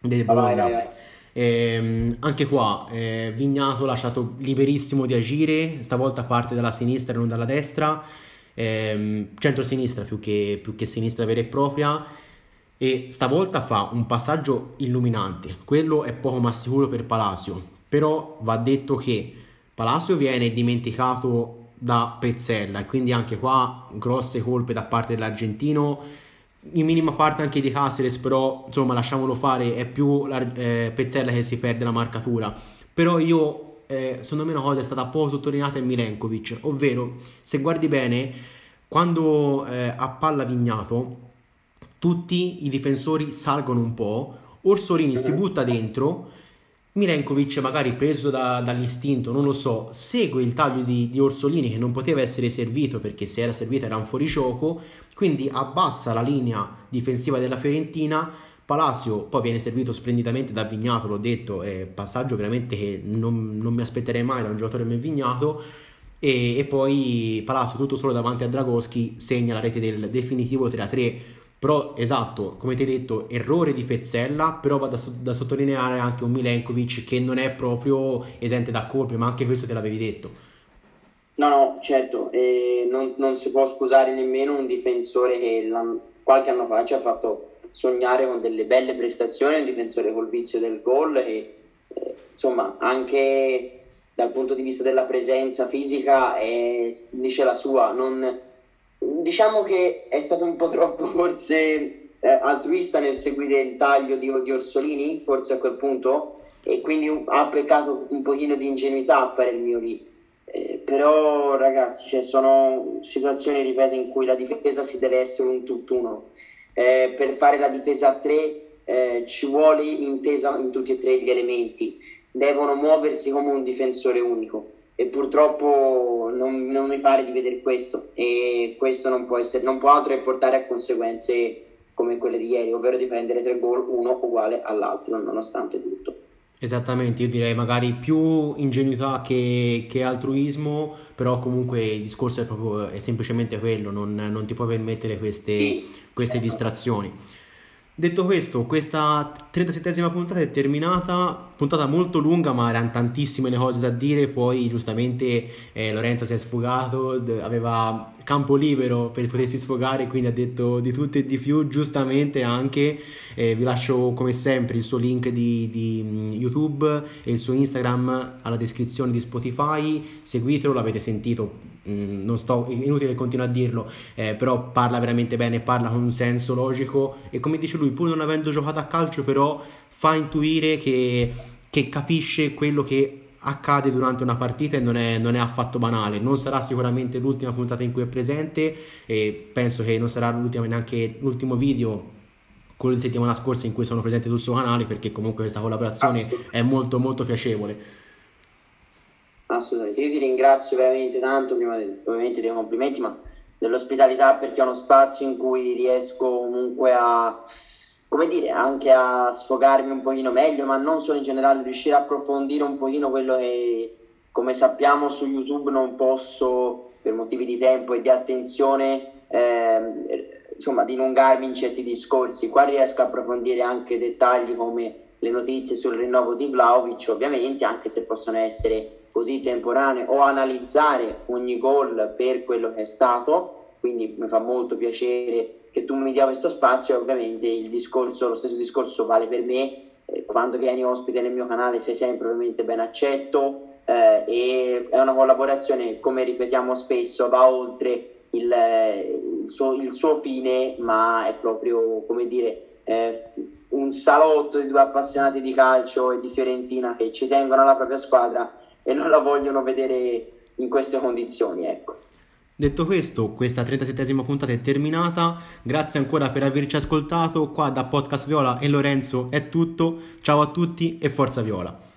del Bologna Ehm, anche qua eh, Vignato lasciato liberissimo di agire, stavolta parte dalla sinistra e non dalla destra, ehm, centro-sinistra più che, più che sinistra vera e propria. E stavolta fa un passaggio illuminante, quello è poco ma sicuro per Palacio, però va detto che Palacio viene dimenticato da Pezzella e quindi anche qua grosse colpe da parte dell'argentino in minima parte anche di Caceres, però insomma lasciamolo fare, è più la, eh, Pezzella che si perde la marcatura. Però io, eh, secondo me una cosa è stata poco sottolineata in Milenkovic, ovvero se guardi bene, quando eh, a palla Vignato, tutti i difensori salgono un po', Orsolini si butta dentro Milenkovic magari preso da, dall'istinto, non lo so, segue il taglio di, di, Orsolini che non poteva essere servito perché se era servito era un fuorigioco, quindi abbassa la linea difensiva della Fiorentina, Palacio poi viene servito splendidamente da Vignato, l'ho detto, è passaggio veramente che non, non mi aspetterei mai da un giocatore come Vignato, e, e poi Palacio tutto solo davanti a Dragoschi segna la rete del definitivo 3-3 però esatto, come ti hai detto, errore di Pezzella, però va da, da, sottolineare anche un Milenkovic che non è proprio esente da colpe, ma anche questo te l'avevi detto. No, no, certo, eh, non, non, si può scusare nemmeno un difensore che qualche anno fa ci ha fatto sognare con delle belle prestazioni, un difensore col vizio del gol e eh, insomma anche dal punto di vista della presenza fisica eh, dice la sua, non diciamo che è stato un po' troppo (laughs) forse eh, altruista nel seguire il taglio di, di, Orsolini, forse a quel punto, e quindi ha peccato un pochino di ingenuità a parer mio lì. Eh, però ragazzi, cioè, sono situazioni, ripeto, in cui la difesa si deve essere un tutt'uno. Eh, per fare la difesa a tre eh, ci vuole intesa in tutti e tre gli elementi, devono muoversi come un difensore unico e purtroppo non, non, mi pare di vedere questo e questo non può, essere, non può altro che portare a conseguenze come quelle di ieri, ovvero di prendere tre gol uno uguale all'altro nonostante tutto. Esattamente, io direi magari più ingenuità che, che altruismo, però comunque il discorso è, proprio, è semplicemente quello, non, non, ti puoi permettere queste, sì, queste distrazioni. Detto questo, questa 37esima puntata è terminata, puntata molto lunga ma erano tantissime le cose da dire, poi giustamente eh, Lorenzo si è sfogato, aveva campo libero per potersi sfogare, quindi ha detto di tutto e di più, giustamente anche, eh, vi lascio come sempre il suo link di, di mm, YouTube e il suo Instagram alla descrizione di Spotify, seguitelo, l'avete sentito Mm, non sto, inutile continuare a dirlo, eh, però parla veramente bene, parla con un senso logico. E come dice lui, pur non avendo giocato a calcio, però fa intuire che, che capisce quello che accade durante una partita e non è, non è, affatto banale. Non sarà sicuramente l'ultima puntata in cui è presente e penso che non sarà l'ultima neanche l'ultimo video quello di settimana scorsa in cui sono presente sul suo canale perché comunque questa collaborazione è molto molto piacevole. Assolutamente, io ti ringrazio veramente tanto, prima de- ovviamente dei complimenti, ma dell'ospitalità perché è uno spazio in cui riesco comunque a, come dire, anche a sfogarmi un pochino meglio, ma non solo in generale, riuscire a approfondire un pochino quello che, come sappiamo, su YouTube non posso, per motivi di tempo e di attenzione, eh, insomma, dilungarmi in certi discorsi. Qua riesco a approfondire anche dettagli come le notizie sul rinnovo di Vlaovic, ovviamente, anche se possono essere così temporanee o analizzare ogni gol per quello che è stato, quindi mi fa molto piacere che tu mi dia questo spazio ovviamente il discorso, lo stesso discorso vale per me, eh, quando vieni ospite nel mio canale sei sempre ovviamente ben accetto eh, e è una collaborazione, come ripetiamo spesso, va oltre il, il, suo, il suo, fine, ma è proprio, come dire, eh, un salotto di due appassionati di calcio e di Fiorentina che ci tengono alla propria squadra e non la vogliono vedere in queste condizioni. Ecco. Detto questo, questa 37esima puntata è terminata. Grazie ancora per averci ascoltato. Qua da Podcast Viola e Lorenzo è tutto. Ciao a tutti e forza Viola.